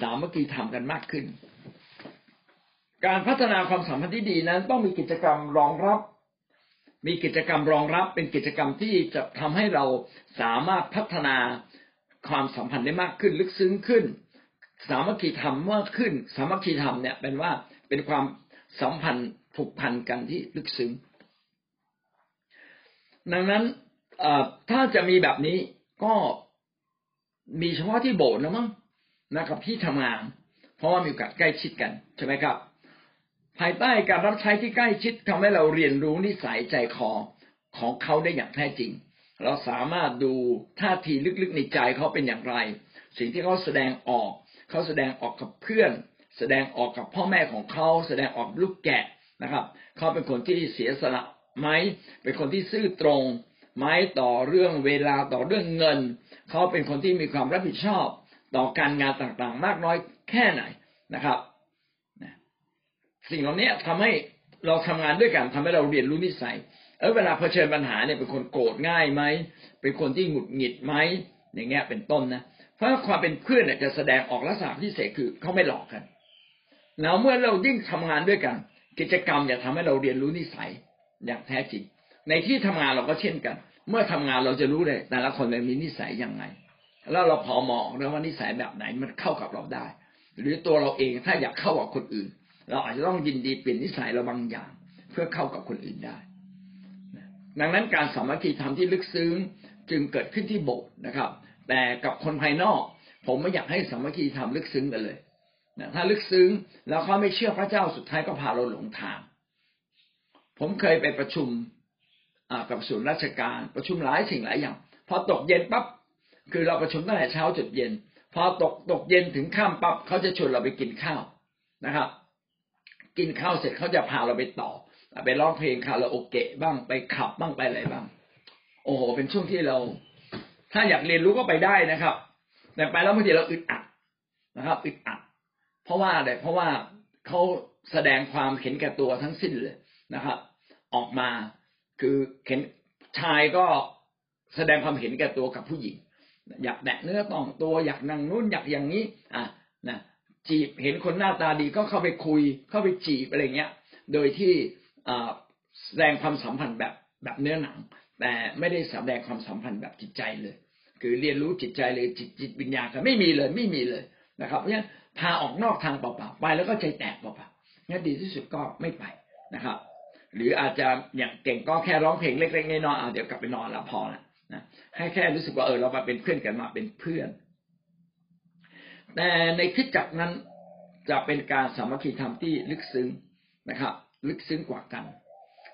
สามัคคีทำกันมากขึ้น การพัฒนาความสัมพันธ์ที่ดีนั้น ต้องมีกิจกรรมรองรับ มีกิจกรรมรองรับ เป็นกิจกรรมที่จะทำให้เราสามารถพัฒนาความสัมพันธ์ได้มากขึ้น ลึกซึ้งขึ้น สามัคคีธรรมมากขึ้น สามัคคีธรรมเนี่ยเป็นว่าเป็นความสัมพันธ์ผูกพันกันที่ลึกซึ้งดังนั้น ถ้าจะมีแบบนี้ก็มีเฉพาะที่โบสถ์นะมั้งนะครับที่ทำงาน เพราะว่ามีโอกาสใกล้ชิดกันใช่ไหมครับ ภายใต้การรับใช้ที่ใกล้ชิดทำให้เราเรียนรู้นิสัยใจคอของเขาได้อย่างแท้จริง เราสามารถดูท่าทีลึกๆในใจเขาเป็นอย่างไร สิ่งที่เขาแสดงออก เขาแสดงออกกับเพื่อน แสดงออกกับพ่อแม่ของเขา แสดงออกลูกแกะนะครับ เขาเป็นคนที่เสียสละไหมเป็นคนที่ซื่อตรง ไม้ต่อเรื่องเวลาต่อเรื่องเงิน เขาเป็นคนที่มีความรับผิดชอบต่อการงานต่างๆ มากน้อยแค่ไหนนะครับสิ่งเหล่านี้ทำให้เราทำงานด้วยกันทำให้เราเรียนรู้นิสัย เออเวลาเผชิญปัญหาเนี่ยเป็นคนโกรธง่ายไหมเป็นคนที่หงุดหงิดไหมอย่างเงี้ยเป็นต้นนะเพราะความเป็นเพื่อนเนี่ยจะแสดงออกลักษณะพิเศษคือเขาไม่หลอกกัน แล้วเมื่อเรายิ่งทำงานด้วยกัน กิจกรรมจะทำให้เราเรียนรู้นิสัยอย่างแท้จริง ในที่ทำงานเราก็เช่นกัน เมื่อทำงานเราจะรู้เลยแต่ละคนมีนิสัยยังไง แล้วเราพอมองแล้วว่านิสัยแบบไหนมันเข้ากับเราได้ หรือตัวเราเองถ้าอยากเข้ากับคนอื่น เราอาจจะต้องยินดีเปลี่ยนนิสัยเราบางอย่าง เพื่อเข้ากับคนอื่นได้ดังนั้นการสามัคคีธรรมที่ลึกซึ้งจึงเกิดขึ้นที่โบสถ์นะครับ แต่กับคนภายนอก ผมไม่อยากให้สามัคคีธรรมลึกซึ้งกันเลยนะถ้าลึกซึ้งแล้วเขาไม่เชื่อพระเจ้าสุดท้ายก็พาเราหลงทาง ผมเคยไปประชุม กับส่วนราชการประชุมหลายสิ่งหลายอย่าง พอตกเย็นปั๊บคือเราประชุมตั้งแต่เช้าจดเย็น พอตกตกเย็นถึงข้ามปั๊บเขาจะชวนเราไปกินข้าวนะครับ กินข้าวเสร็จเขาจะพาเราไปต่อไปร้องเพลงคาราโอเกะบ้างไปขับบ้างไปอะไรบ้าง โอ้โห เป็นช่วงที่เรา ถ้าอยากเรียนรู้ก็ไปได้นะครับ แต่ไปแล้วบางทีเราอึดอัดนะครับอึดอัด เพราะว่าอะไรเพราะว่าเขาแสดงความเห็นแก่ตัวทั้งสิ้นเลยนะครับ ออกมา คือเห็นชายก็แสดงความเห็นแก่ตัวกับผู้หญิง อยากแตะเนื้อต้องตัวอยากนั่งนู้นอยากอย่างนี้ อะนะจีบเห็นคนหน้าตาดีก็เข้าไปคุย เข้าไปจีบอะไรเงี้ย โดยที่แสดงความสัมพันธ์แบบแบบเนื้อหนัง แต่ไม่ได้แสดงความสัมพันธ์แบบจิตใจเลย คือเรียนรู้จิตใจเลยจิตจิตวิญญาณก็ไม่มีเลยไม่มีเลยนะครับเพราะฉะนั้นพาออกนอกทางเปล่าๆไปแล้วก็ใจแตกเปล่าๆงั้นดีที่สุดก็ไม่ไปนะครับ หรืออาจจะอย่างเก่งก็แค่ร้องเพลงเล็กๆน้อยๆเอาเดี๋ยวกลับไปนอนแล้วพอละนะให้แค่รู้สึกว่าเออเรามาเป็นเพื่อนกันมาเป็นเพื่อน แต่ในคิดจักนั้นจะเป็นการสามัคคีธรรมที่ลึกซึ้งนะครับ ลึกซึ้งกว่ากัน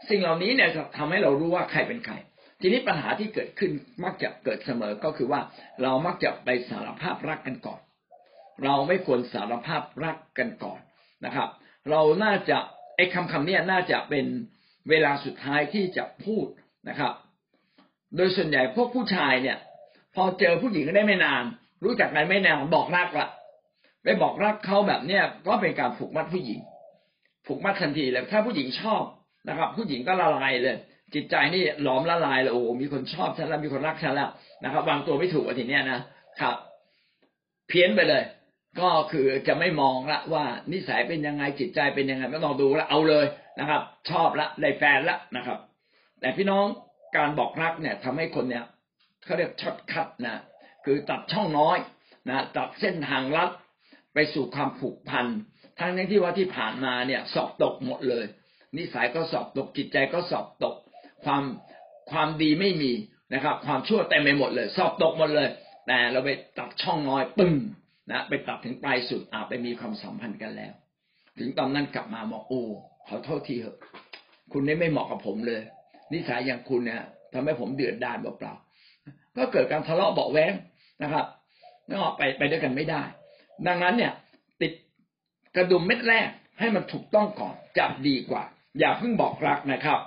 สิ่งเหล่านี้เนี่ยจะทำให้เรารู้ว่าใครเป็นใคร ทีนี้ปัญหาที่เกิดขึ้นมักจะเกิดเสมอก็คือว่าเรามักจะไปสารภาพรักกันก่อน เราไม่ควรสารภาพรักกันก่อนนะครับ เราน่าจะ ไอ้คำคำนี้น่าจะเป็นเวลาสุดท้ายที่จะพูดนะครับ โดยส่วนใหญ่พวกผู้ชายเนี่ย พอเจอผู้หญิงได้ไม่นาน รู้จักกันไม่นานบอกรักละไปบอกรักเขาแบบเนี้ยก็เป็นการผูกมัดผู้หญิง ผูกมัดทันทีเลยถ้าผู้หญิงชอบนะครับ ผู้หญิงก็ละลายเลย จิตใจนี่หลอมละลายเลยโอ้มีคนชอบฉันแล้วมีคนรักฉันแล้วนะครับ วางตัวไม่ถูกทีเนี้ยนะครับ เพี้ยนไปเลย ก็คือจะไม่มองละว่านิสัยเป็นยังไงจิตใจเป็นยังไงไม่ต้องดูละเอาเลยนะครับ ชอบละได้แฟนละนะครับ แต่พี่น้องการบอกรักเนี่ยทำให้คนเนี่ยเขาเรียกช็อตคัดนะคือตัดช่องน้อยนะตัดเส้นทางลัดไปสู่ความผูกพันทั้งนั้นที่ว่าที่ผ่านมาเนี่ย สอบตกหมดเลย นิสัยก็สอบตกจิตใจก็สอบตก ความความดีไม่มีนะครับ ความชั่วเต็มไปหมดเลย สอบตกหมดเลย แต่เราไปตัดช่องน้อยปึ้ง นะไปตัดถึงปลายสุดอาไปมีความสัมพันธ์กันแล้ว ถึงตอนนั้นกลับมาบอกโอ้ขอโทษทีเถอะ คุณนี่ไม่เหมาะกับผมเลย นิสัยอย่างคุณเนี่ยทำให้ผมเดือดดาลเปล่าๆก็เกิดการทะเลาะเบาแวงนะครับก็ไปไปด้วยกันไม่ได้ ดังนั้นเนี่ย ติดกระดุมเม็ดแรกให้มันถูกต้องก่อนจะดีกว่า อย่าเพิ่งบอกรักนะครับ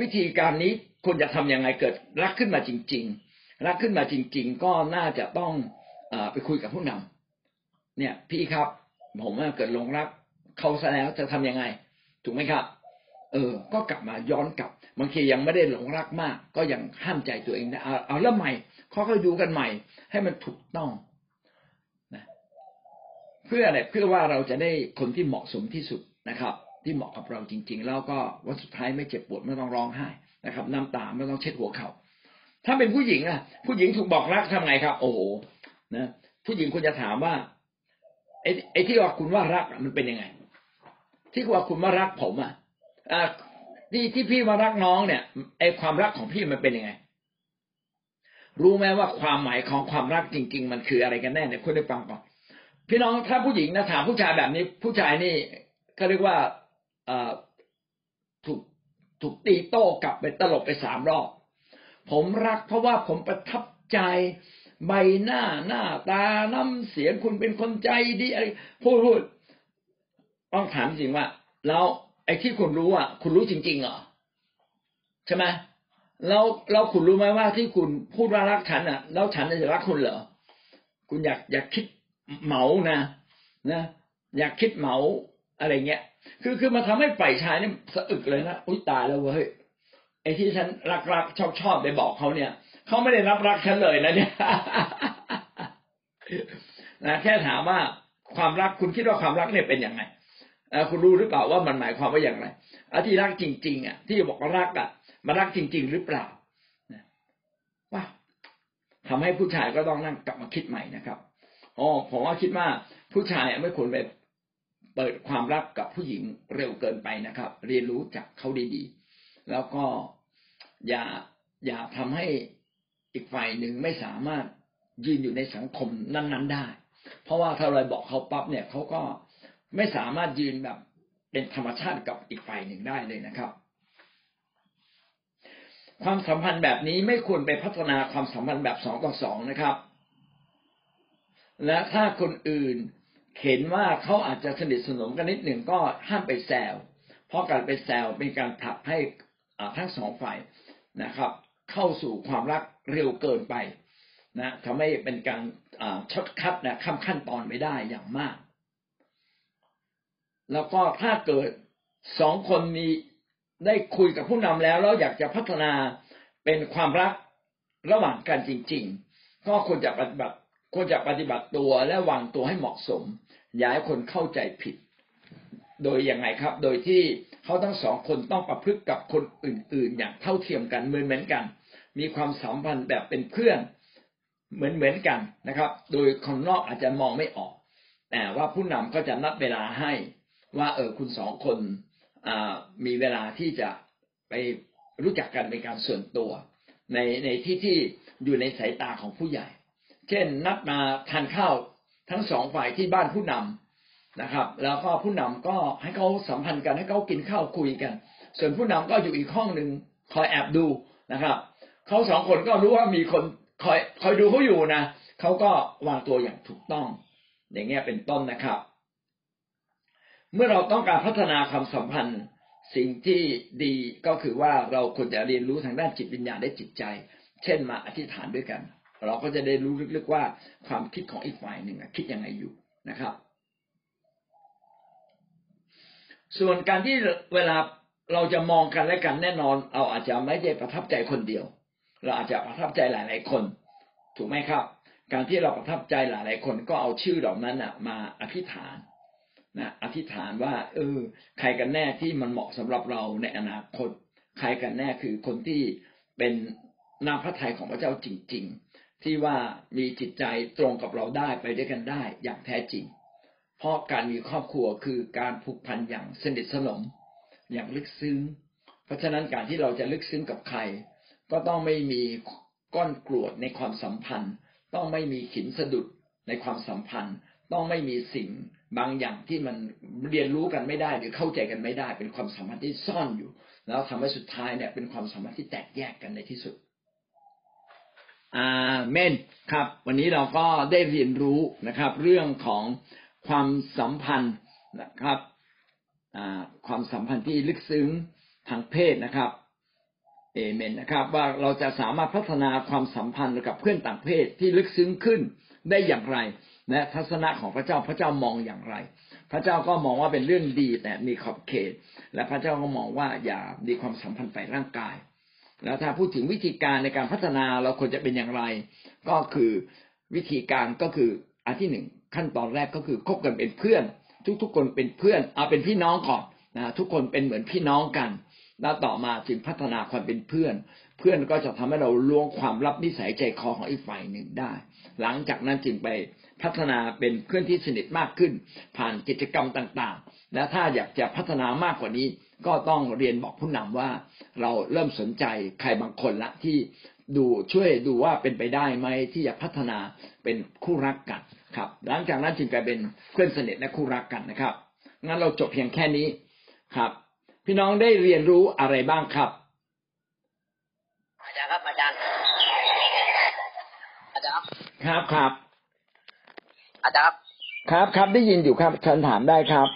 วิธีการนี้คุณจะทํำยังไงเกิดรักขึ้นมาจริง ๆ รักขึ้นมาจริง ๆ ก็น่าจะต้อง ไปคุยกับผู้นำเนี่ย พี่ครับ ผมเกิดลงรักเขาซะแล้วจะทํำยังไง ถูกไหมครับ เออ ก็กลับมาย้อนกลับบางทียังไม่ได้หลงรักมาก ก็ยังห้ามใจตัวเองได้เอาเอาเริ่มใหม่ค่อยๆดูกันใหม่ ให้มันถูกต้องนะเพื่ออะไรเพื่อว่าเราจะได้คนที่เหมาะสมที่สุดนะครับ ที่เหมาะกับเราจริง ๆ แล้วก็วันสุดท้ายไม่เจ็บปวดไม่ต้องร้องไห้นะครับ น้ำตาไม่ต้องเช็ดหัวเขา่าถ้าเป็นผู้หญิงอะผู้หญิงถูกบอกรักทำไงครับ โอ้โห นะผู้หญิงควรจะถามว่าไอ้ไอ้ที่ว่าคุณว่ารักมันเป็นยังไง ที่ว่าคุณว่ารักผมอะอ่าที่ที่พี่ว่ารักน้องเนี่ยไอ้ความรักของพี่มันเป็นยังไง รู้ไหมว่าความหมายของความรักจริง ๆ มันคืออะไรกันแน่เนี่ยคุณได้ฟังก่อนพี่น้องถ้าผู้หญิงนะถามผู้ชายแบบนี้ ผู้ชายนี่เขาเรียกว่าอ่อถูกถูกตีโต้กลับไปตลบไปสามรอบผมรักเพราะว่าผมประทับใจ ใบหน้าหน้าตาน้ำเสียงคุณเป็นคนใจดีอะไรพูดพูดต้องถามจริงว่า แล้วไอ้ที่คุณรู้อะ คุณรู้จริงๆเหรอใช่ไหมแล้วเราคุณรู้ไหมว่าที่คุณพูดว่ารักฉันอะ แล้วฉันจะรักคุณเหรอคุณอยากอยากคิดเหมานะนะ อยากคิดเหมาอะไรเงี้ย คือคือมาทำให้ฝ่ายชายนี่สะอึกเลยนะอุ้ยตายแล้วเว้ยไอ้ที่ฉันรักรักชอบชอบไปบอกเขาเนี่ย เขาไม่ได้รับรักฉันเลยนะเนี่ยนะแค่ถามว่าความรักคุณคิดว่าความรักเนี่ยเป็นยังไงคุณรู้หรือเปล่าว่ามันหมายความว่าอย่างไรอที่รักจริง ๆ อะ ที่บอกว่ารักอะมันรักจริง ๆ หรือเปล่าว่าทำให้ผู้ชายก็ต้องนั่งกลับมาคิดใหม่นะครับอ๋อผมว่าคิดว่าผู้ชายไม่ควรไปเปิดความรักกับผู้หญิงเร็วเกินไปนะครับ เรียนรู้จากเขาดีๆแล้วก็อย่าอย่าทำให้ อีกฝ่ายหนึ่งไม่สามารถยืนอยู่ในสังคมนั้น ๆได้ เพราะว่าถ้าเราบอกเขาปั๊บเนี่ยเขาก็ไม่สามารถยืนแบบเป็นธรรมชาติกับอีกฝ่ายหนึ่งได้เลยนะครับ ความสัมพันธ์แบบนี้ไม่ควรไปพัฒนาความสัมพันธ์แบบสองต่อสองนะครับ และถ้าคนอื่นเห็นว่าเขาอาจจะสนิทสนมกันนิดหนึ่งก็ห้ามไปแซวเพราะการไปแซวเป็นการผลักให้ทั้งสองฝ่ายนะครับ เข้าสู่ความรักเร็วเกินไปนะทำให้เป็นการช็อตคัดนะข้ามขั้นตอนไม่ได้อย่างมาก แล้วก็ถ้าเกิดสองคนมีได้คุยกับผู้นำแล้วแล้วอยากจะพัฒนาเป็นความรักระหว่างกันจริง ๆ ก็ควรจะปฏิบัติควรจะปฏิบัติตัวและวางตัวให้เหมาะสม อย่าให้คนเข้าใจผิด โดยยังไงครับ โดยที่เขาทั้งสองคนต้องประพฤติกับคนอื่น ๆ อย่างเท่าเทียมกันเหมือนเหมือนกัน มีความสัมพันธ์แบบเป็นเพื่อนเหมือนเหมือนกันนะครับ โดยคนนอกอาจจะมองไม่ออก แต่ว่าผู้นำก็จะนัดเวลาให้ว่าเออคุณสองคนมีเวลาที่จะไปรู้จักกันเป็นการส่วนตัว ในในที่ที่อยู่ในสายตาของผู้ใหญ่ เช่นนัดมาทานข้าวทั้งสองฝ่ายที่บ้านผู้นำนะครับ แล้วก็ผู้นำก็ให้เขาสัมพันธ์กันให้เขากินข้าวคุยกัน ส่วนผู้นำก็อยู่อีกห้องหนึ่งคอยแอบดูนะครับ เขาสองคนก็รู้ว่ามีคนคอยคอยดูเขาอยู่นะเขาก็วางตัวอย่างถูกต้อง อย่างเงี้ยเป็นต้นนะครับ เมื่อเราต้องการพัฒนาความสัมพันธ์สิ่งที่ดีก็คือว่าเราควรจะเรียนรู้ทางด้านจิตวิญญาณและจิตใจ เช่นมาอธิษฐานด้วยกัน เราก็จะได้รู้ลึกๆว่าความคิดของอีกฝ่ายหนึ่งคิดยังไงอยู่นะครับ ส่วนการที่เวลาเราจะมองกันและกันแน่นอน เราอาจจะไม่ได้ประทับใจคนเดียว เราอาจจะประทับใจหลาย ๆ คน ถูกไหมครับ การที่เราประทับใจหลาย ๆ คนก็เอาชื่อเหล่านั้นมาอธิษฐานนะอธิษฐานว่า เออ ใครกันแน่ที่มันเหมาะสำหรับเราในอนาคต ใครกันแน่คือคนที่เป็นนามพระทัยของพระเจ้าจริง ๆ ที่ว่ามีจิตใจตรงกับเราได้ไปด้วยกันได้อย่างแท้จริง เพราะการมีครอบครัวคือการผูกพันอย่างสนิทสนม อย่างลึกซึ้ง เพราะฉะนั้นการที่เราจะลึกซึ้งกับใคร ก็ต้องไม่มีก้อนกรวดในความสัมพันธ์ ต้องไม่มีขินสะดุดในความสัมพันธ์ ต้องไม่มีสิ่งบางอย่างที่มันเรียนรู้กันไม่ได้หรือเข้าใจกันไม่ได้ เป็นความสัมพันธ์ที่ซ่อนอยู่ แล้วทำให้สุดท้ายเนี่ยเป็นความสัมพันธ์ที่แตกแยกกันในที่สุดอาเมนครับ วันนี้เราก็ได้เรียนรู้นะครับ เรื่องของความสัมพันธ์นะครับความสัมพันธ์ที่ลึกซึ้งทางเพศนะครับ เอเมนนะครับ ว่าเราจะสามารถพัฒนาความสัมพันธ์กับเพื่อนต่างเพศที่ลึกซึ้งขึ้นได้อย่างไร และทัศนะของพระเจ้าพระเจ้ามองอย่างไร พระเจ้าก็มองว่าเป็นเรื่องดีแต่มีขอบเขต และพระเจ้าก็มองว่าอย่ามีความสัมพันธ์ฝ่ายร่างกาย แล้วถ้าพูดถึงวิธีการในการพัฒนาเราควรจะเป็นอย่างไร ก็คือวิธีการก็คืออันที่หนึ่งขั้นตอนแรกก็คือคบกันเป็นเพื่อน ทุกๆคนเป็นเพื่อนเอาเป็นพี่น้องก่อนนะทุกคนเป็นเหมือนพี่น้องกัน แล้วต่อมาจึงพัฒนาความเป็นเพื่อน เพื่อนก็จะทำให้เราล้วงความลับนิสัยใจคอของอีกฝ่ายหนึ่งได้ หลังจากนั้นจึงไปพัฒนาเป็นเพื่อนที่สนิทมากขึ้น ผ่านกิจกรรมต่างๆ และถ้าอยากจะพัฒนามากกว่านี้ ก็ต้องเรียนบอกผู้นำว่า เราเริ่มสนใจใครบางคนละที่ดูช่วยดูว่าเป็นไปได้ไหมที่จะพัฒนาเป็นคู่รักกันครับ หลังจากนั้นจึงกลายเป็นเพื่อนสนิทและคู่รักกันนะครับงั้นเราจบเพียงแค่นี้ครับ พี่น้องได้เรียนรู้อะไรบ้างครับ อาจารย์ครับอาจารย์ อาจารย์ครับครับครับอาจารย์ครับครับ ครับได้ยินอยู่ครับเชิญถามได้ครับ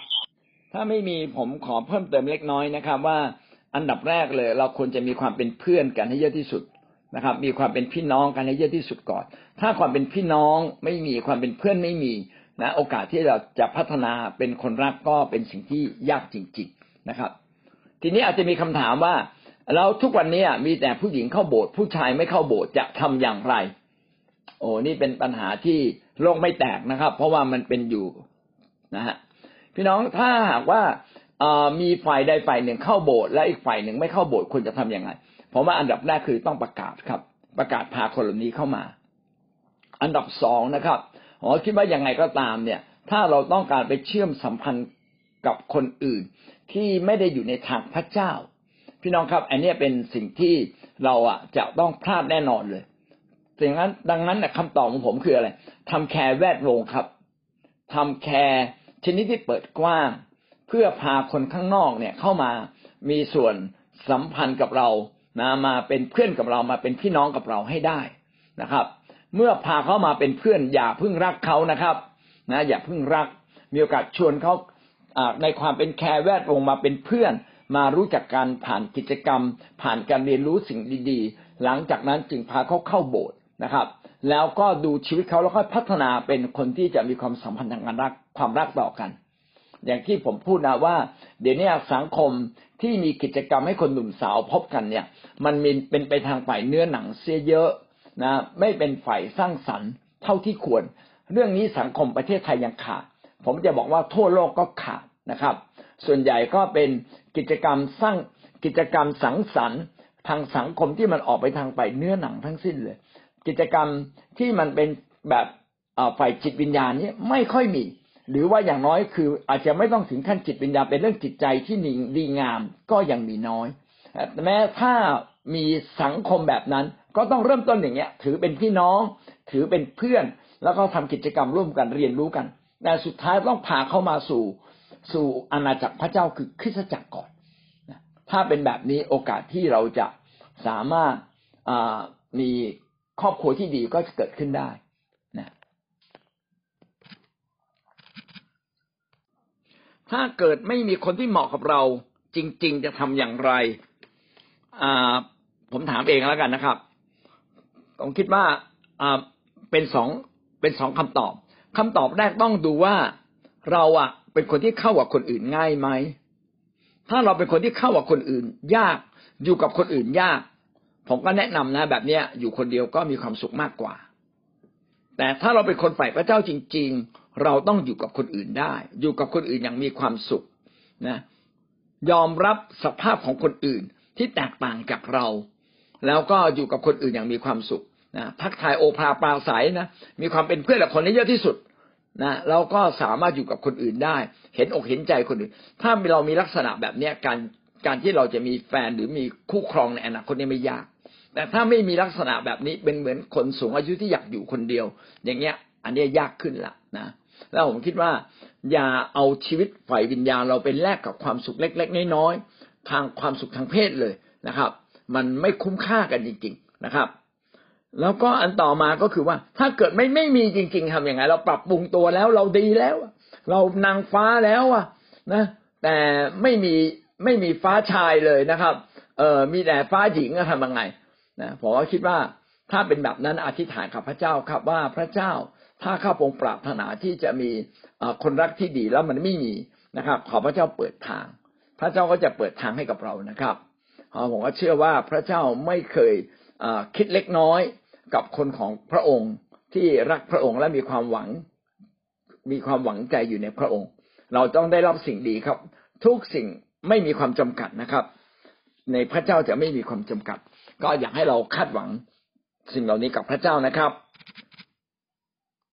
ถ้าไม่มีผมขอเพิ่มเติมเล็กน้อยนะครับ ว่าอันดับแรกเลย เราควรจะมีความเป็นเพื่อนกันให้เยอะที่สุดนะครับ มีความเป็นพี่น้องกันให้เยอะที่สุดก่อน ถ้าความเป็นพี่น้องไม่มีความเป็นเพื่อนไม่มีนะโอกาสที่เราจะพัฒนาเป็นคนรักก็เป็นสิ่งที่ยากจริง ๆ นะครับ ทีนี้อาจจะมีคำถามว่า เราทุกวันนี้มีแต่ผู้หญิงเข้าโบสถ์ผู้ชายไม่เข้าโบสถ์จะทำอย่างไร โอ้นี่เป็นปัญหาที่โลกไม่แตกนะครับ เพราะว่ามันเป็นอยู่นะฮะพี่น้องถ้าหากว่ามีฝ่ายใดฝ่ายหนึ่งเข้าโบสถ์และอีกฝ่ายหนึ่งไม่เข้าโบสถ์ควรจะทํำยังไงผมว่าอันดับแรกคือต้องประกาศครับ ประกาศพาคนเหล่านี้เข้ามา อันดับสองนะครับผมคิดว่ายังไงก็ตามเนี่ย ถ้าเราต้องการไปเชื่อมสัมพันธ์กับคนอื่น ที่ไม่ได้อยู่ในทางพระเจ้า พี่น้องครับ อันนี้เป็นสิ่งที่เราอะจะต้องพลาดแน่นอนเลยดังนั้นดังนั้นคำตอบของผมคืออะไรทำแคร์แวดวงครับทำแคร์ชนิดที่เปิดกว้าง เพื่อพาคนข้างนอกเนี่ยเข้ามามีส่วนสัมพันธ์กับเรานะมาเป็นเพื่อนกับเรามาเป็นพี่น้องกับเราให้ได้นะครับ เมื่อพาเขามาเป็นเพื่อนอย่าเพิ่งรักเขานะครับนะอย่าเพิ่งรักมีโอกาสชวนเขา ในความเป็นแคร์แวดวงมาเป็นเพื่อน มารู้จักการผ่านกิจกรรม ผ่านการเรียนรู้สิ่งดีๆ หลังจากนั้นจึงพาเขาเข้าโบสถ์นะครับ แล้วก็ดูชีวิตเขาแล้วค่อยพัฒนาเป็นคนที่จะมีความสัมพันธ์ทางการรักความรักต่อกัน อย่างที่ผมพูดนะว่า เดี๋ยวนี้สังคมที่มีกิจกรรมให้คนหนุ่มสาวพบกันเนี่ย มันมเป็นไปทางฝ่ายเนื้อหนังเสียเยอะนะไม่เป็นฝ่ายสร้างสรรค์เท่าที่ควร เรื่องนี้สังคมประเทศไทยยังขาด ผมจะบอกว่าทั่วโลกก็ขาดนะครับ ส่วนใหญ่ก็เป็นกิจกรรมสร้างกิจกรรมสังสรรค์ทางสังคมที่มันออกไปทางฝ่ายเนื้อหนังทั้งสิ้นเลย กิจกรรมที่มันเป็นแบบฝ่ายจิตวิญญาณนี้ไม่ค่อยมี หรือว่าอย่างน้อยคืออาจจะไม่ต้องถึงขั้นจิตวิญญาณเป็นเรื่องจิตใจที่ดีงามก็ยังมีน้อย แม้ถ้ามีสังคมแบบนั้น ก็ต้องเริ่มต้นอย่างเงี้ย ถือเป็นพี่น้อง ถือเป็นเพื่อน แล้วก็ทำกิจกรรมร่วมกันเรียนรู้กัน แต่สุดท้ายต้องพาเข้ามาสู่สู่อาณาจักรพระเจ้าคือคริสตจักรก่อนถ้าเป็นแบบนี้โอกาสที่เราจะสามารถมีครอบครัวที่ดีก็จะเกิดขึ้นได้นะถ้าเกิดไม่มีคนที่เหมาะกับเราจริง ๆ จะทำอย่างไรผมถามเองแล้วกันนะครับผมคิดว่าเป็นสองเป็นสองคำตอบ คำตอบแรกต้องดูว่าเราอะเป็นคนที่เข้ากับคนอื่นง่ายไหม ถ้าเราเป็นคนที่เข้ากับคนอื่น ยากอยู่กับคนอื่นยาก ผมก็แนะนำนะ แบบเนี้ยอยู่คนเดียวก็มีความสุขมากกว่า แต่ถ้าเราเป็นคนฝ่ายพระเจ้าจริง ๆ เราต้องอยู่กับคนอื่นได้ อยู่กับคนอื่นอย่างมีความสุขนะ ยอมรับสภาพของคนอื่นที่แตกต่างจากเรา แล้วก็อยู่กับคนอื่นอย่างมีความสุข นะทักทายโอภาปราศัยนะมีความเป็นเพื่อนกับคนนี้เยอะที่สุดนะเราก็สามารถอยู่กับคนอื่นได้ เห็นอกเห็นใจคนอื่น ถ้าเรามีลักษณะแบบเนี้ยการการที่เราจะมีแฟนหรือมีคู่ครองในอนาคตนี่ไม่ยาก แต่ถ้าไม่มีลักษณะแบบนี้เป็นเหมือนคนสูงอายุที่อยากอยู่คนเดียว อย่างเงี้ย อันนี้ยากขึ้นละนะแล้วผมคิดว่า อย่าเอาชีวิตฝ่ายวิญญาณเราเป็นแลกกับความสุขเล็ก ๆ น้อยๆทางความสุขทางเพศเลยนะครับ มันไม่คุ้มค่ากันจริง ๆ นะครับ แล้วก็อันต่อมาก็คือว่า ถ้าเกิดไม่ไม่มีจริง ๆทำยังไง เราปรับปรุงตัวแล้ว เราดีแล้ว เรานางฟ้าแล้วอะนะ แต่ไม่มีไม่มีฟ้าชายเลยนะครับ เออมีแต่ฟ้าหญิงจะทำยังไงนะผมก็คิดว่าถ้าเป็นแบบนั้นอธิษฐานกับพระเจ้าครับว่าพระเจ้าถ้าข้าพงปรารถนาที่จะมีคนรักที่ดีแล้วมันไม่มีนะครับ ขอพระเจ้าเปิดทาง พระเจ้าก็จะเปิดทางให้กับเรานะครับผมก็เชื่อว่าพระเจ้าไม่เคยคิดเล็กน้อย กับคนของพระองค์ที่รักพระองค์และมีความหวัง มีความหวังใจอยู่ในพระองค์ เราต้องได้รับสิ่งดีครับ ทุกสิ่งไม่มีความจำกัดนะครับ ในพระเจ้าจะไม่มีความจำกัด ก็อยากให้เราคาดหวังสิ่งเหล่านี้กับพระเจ้านะครับ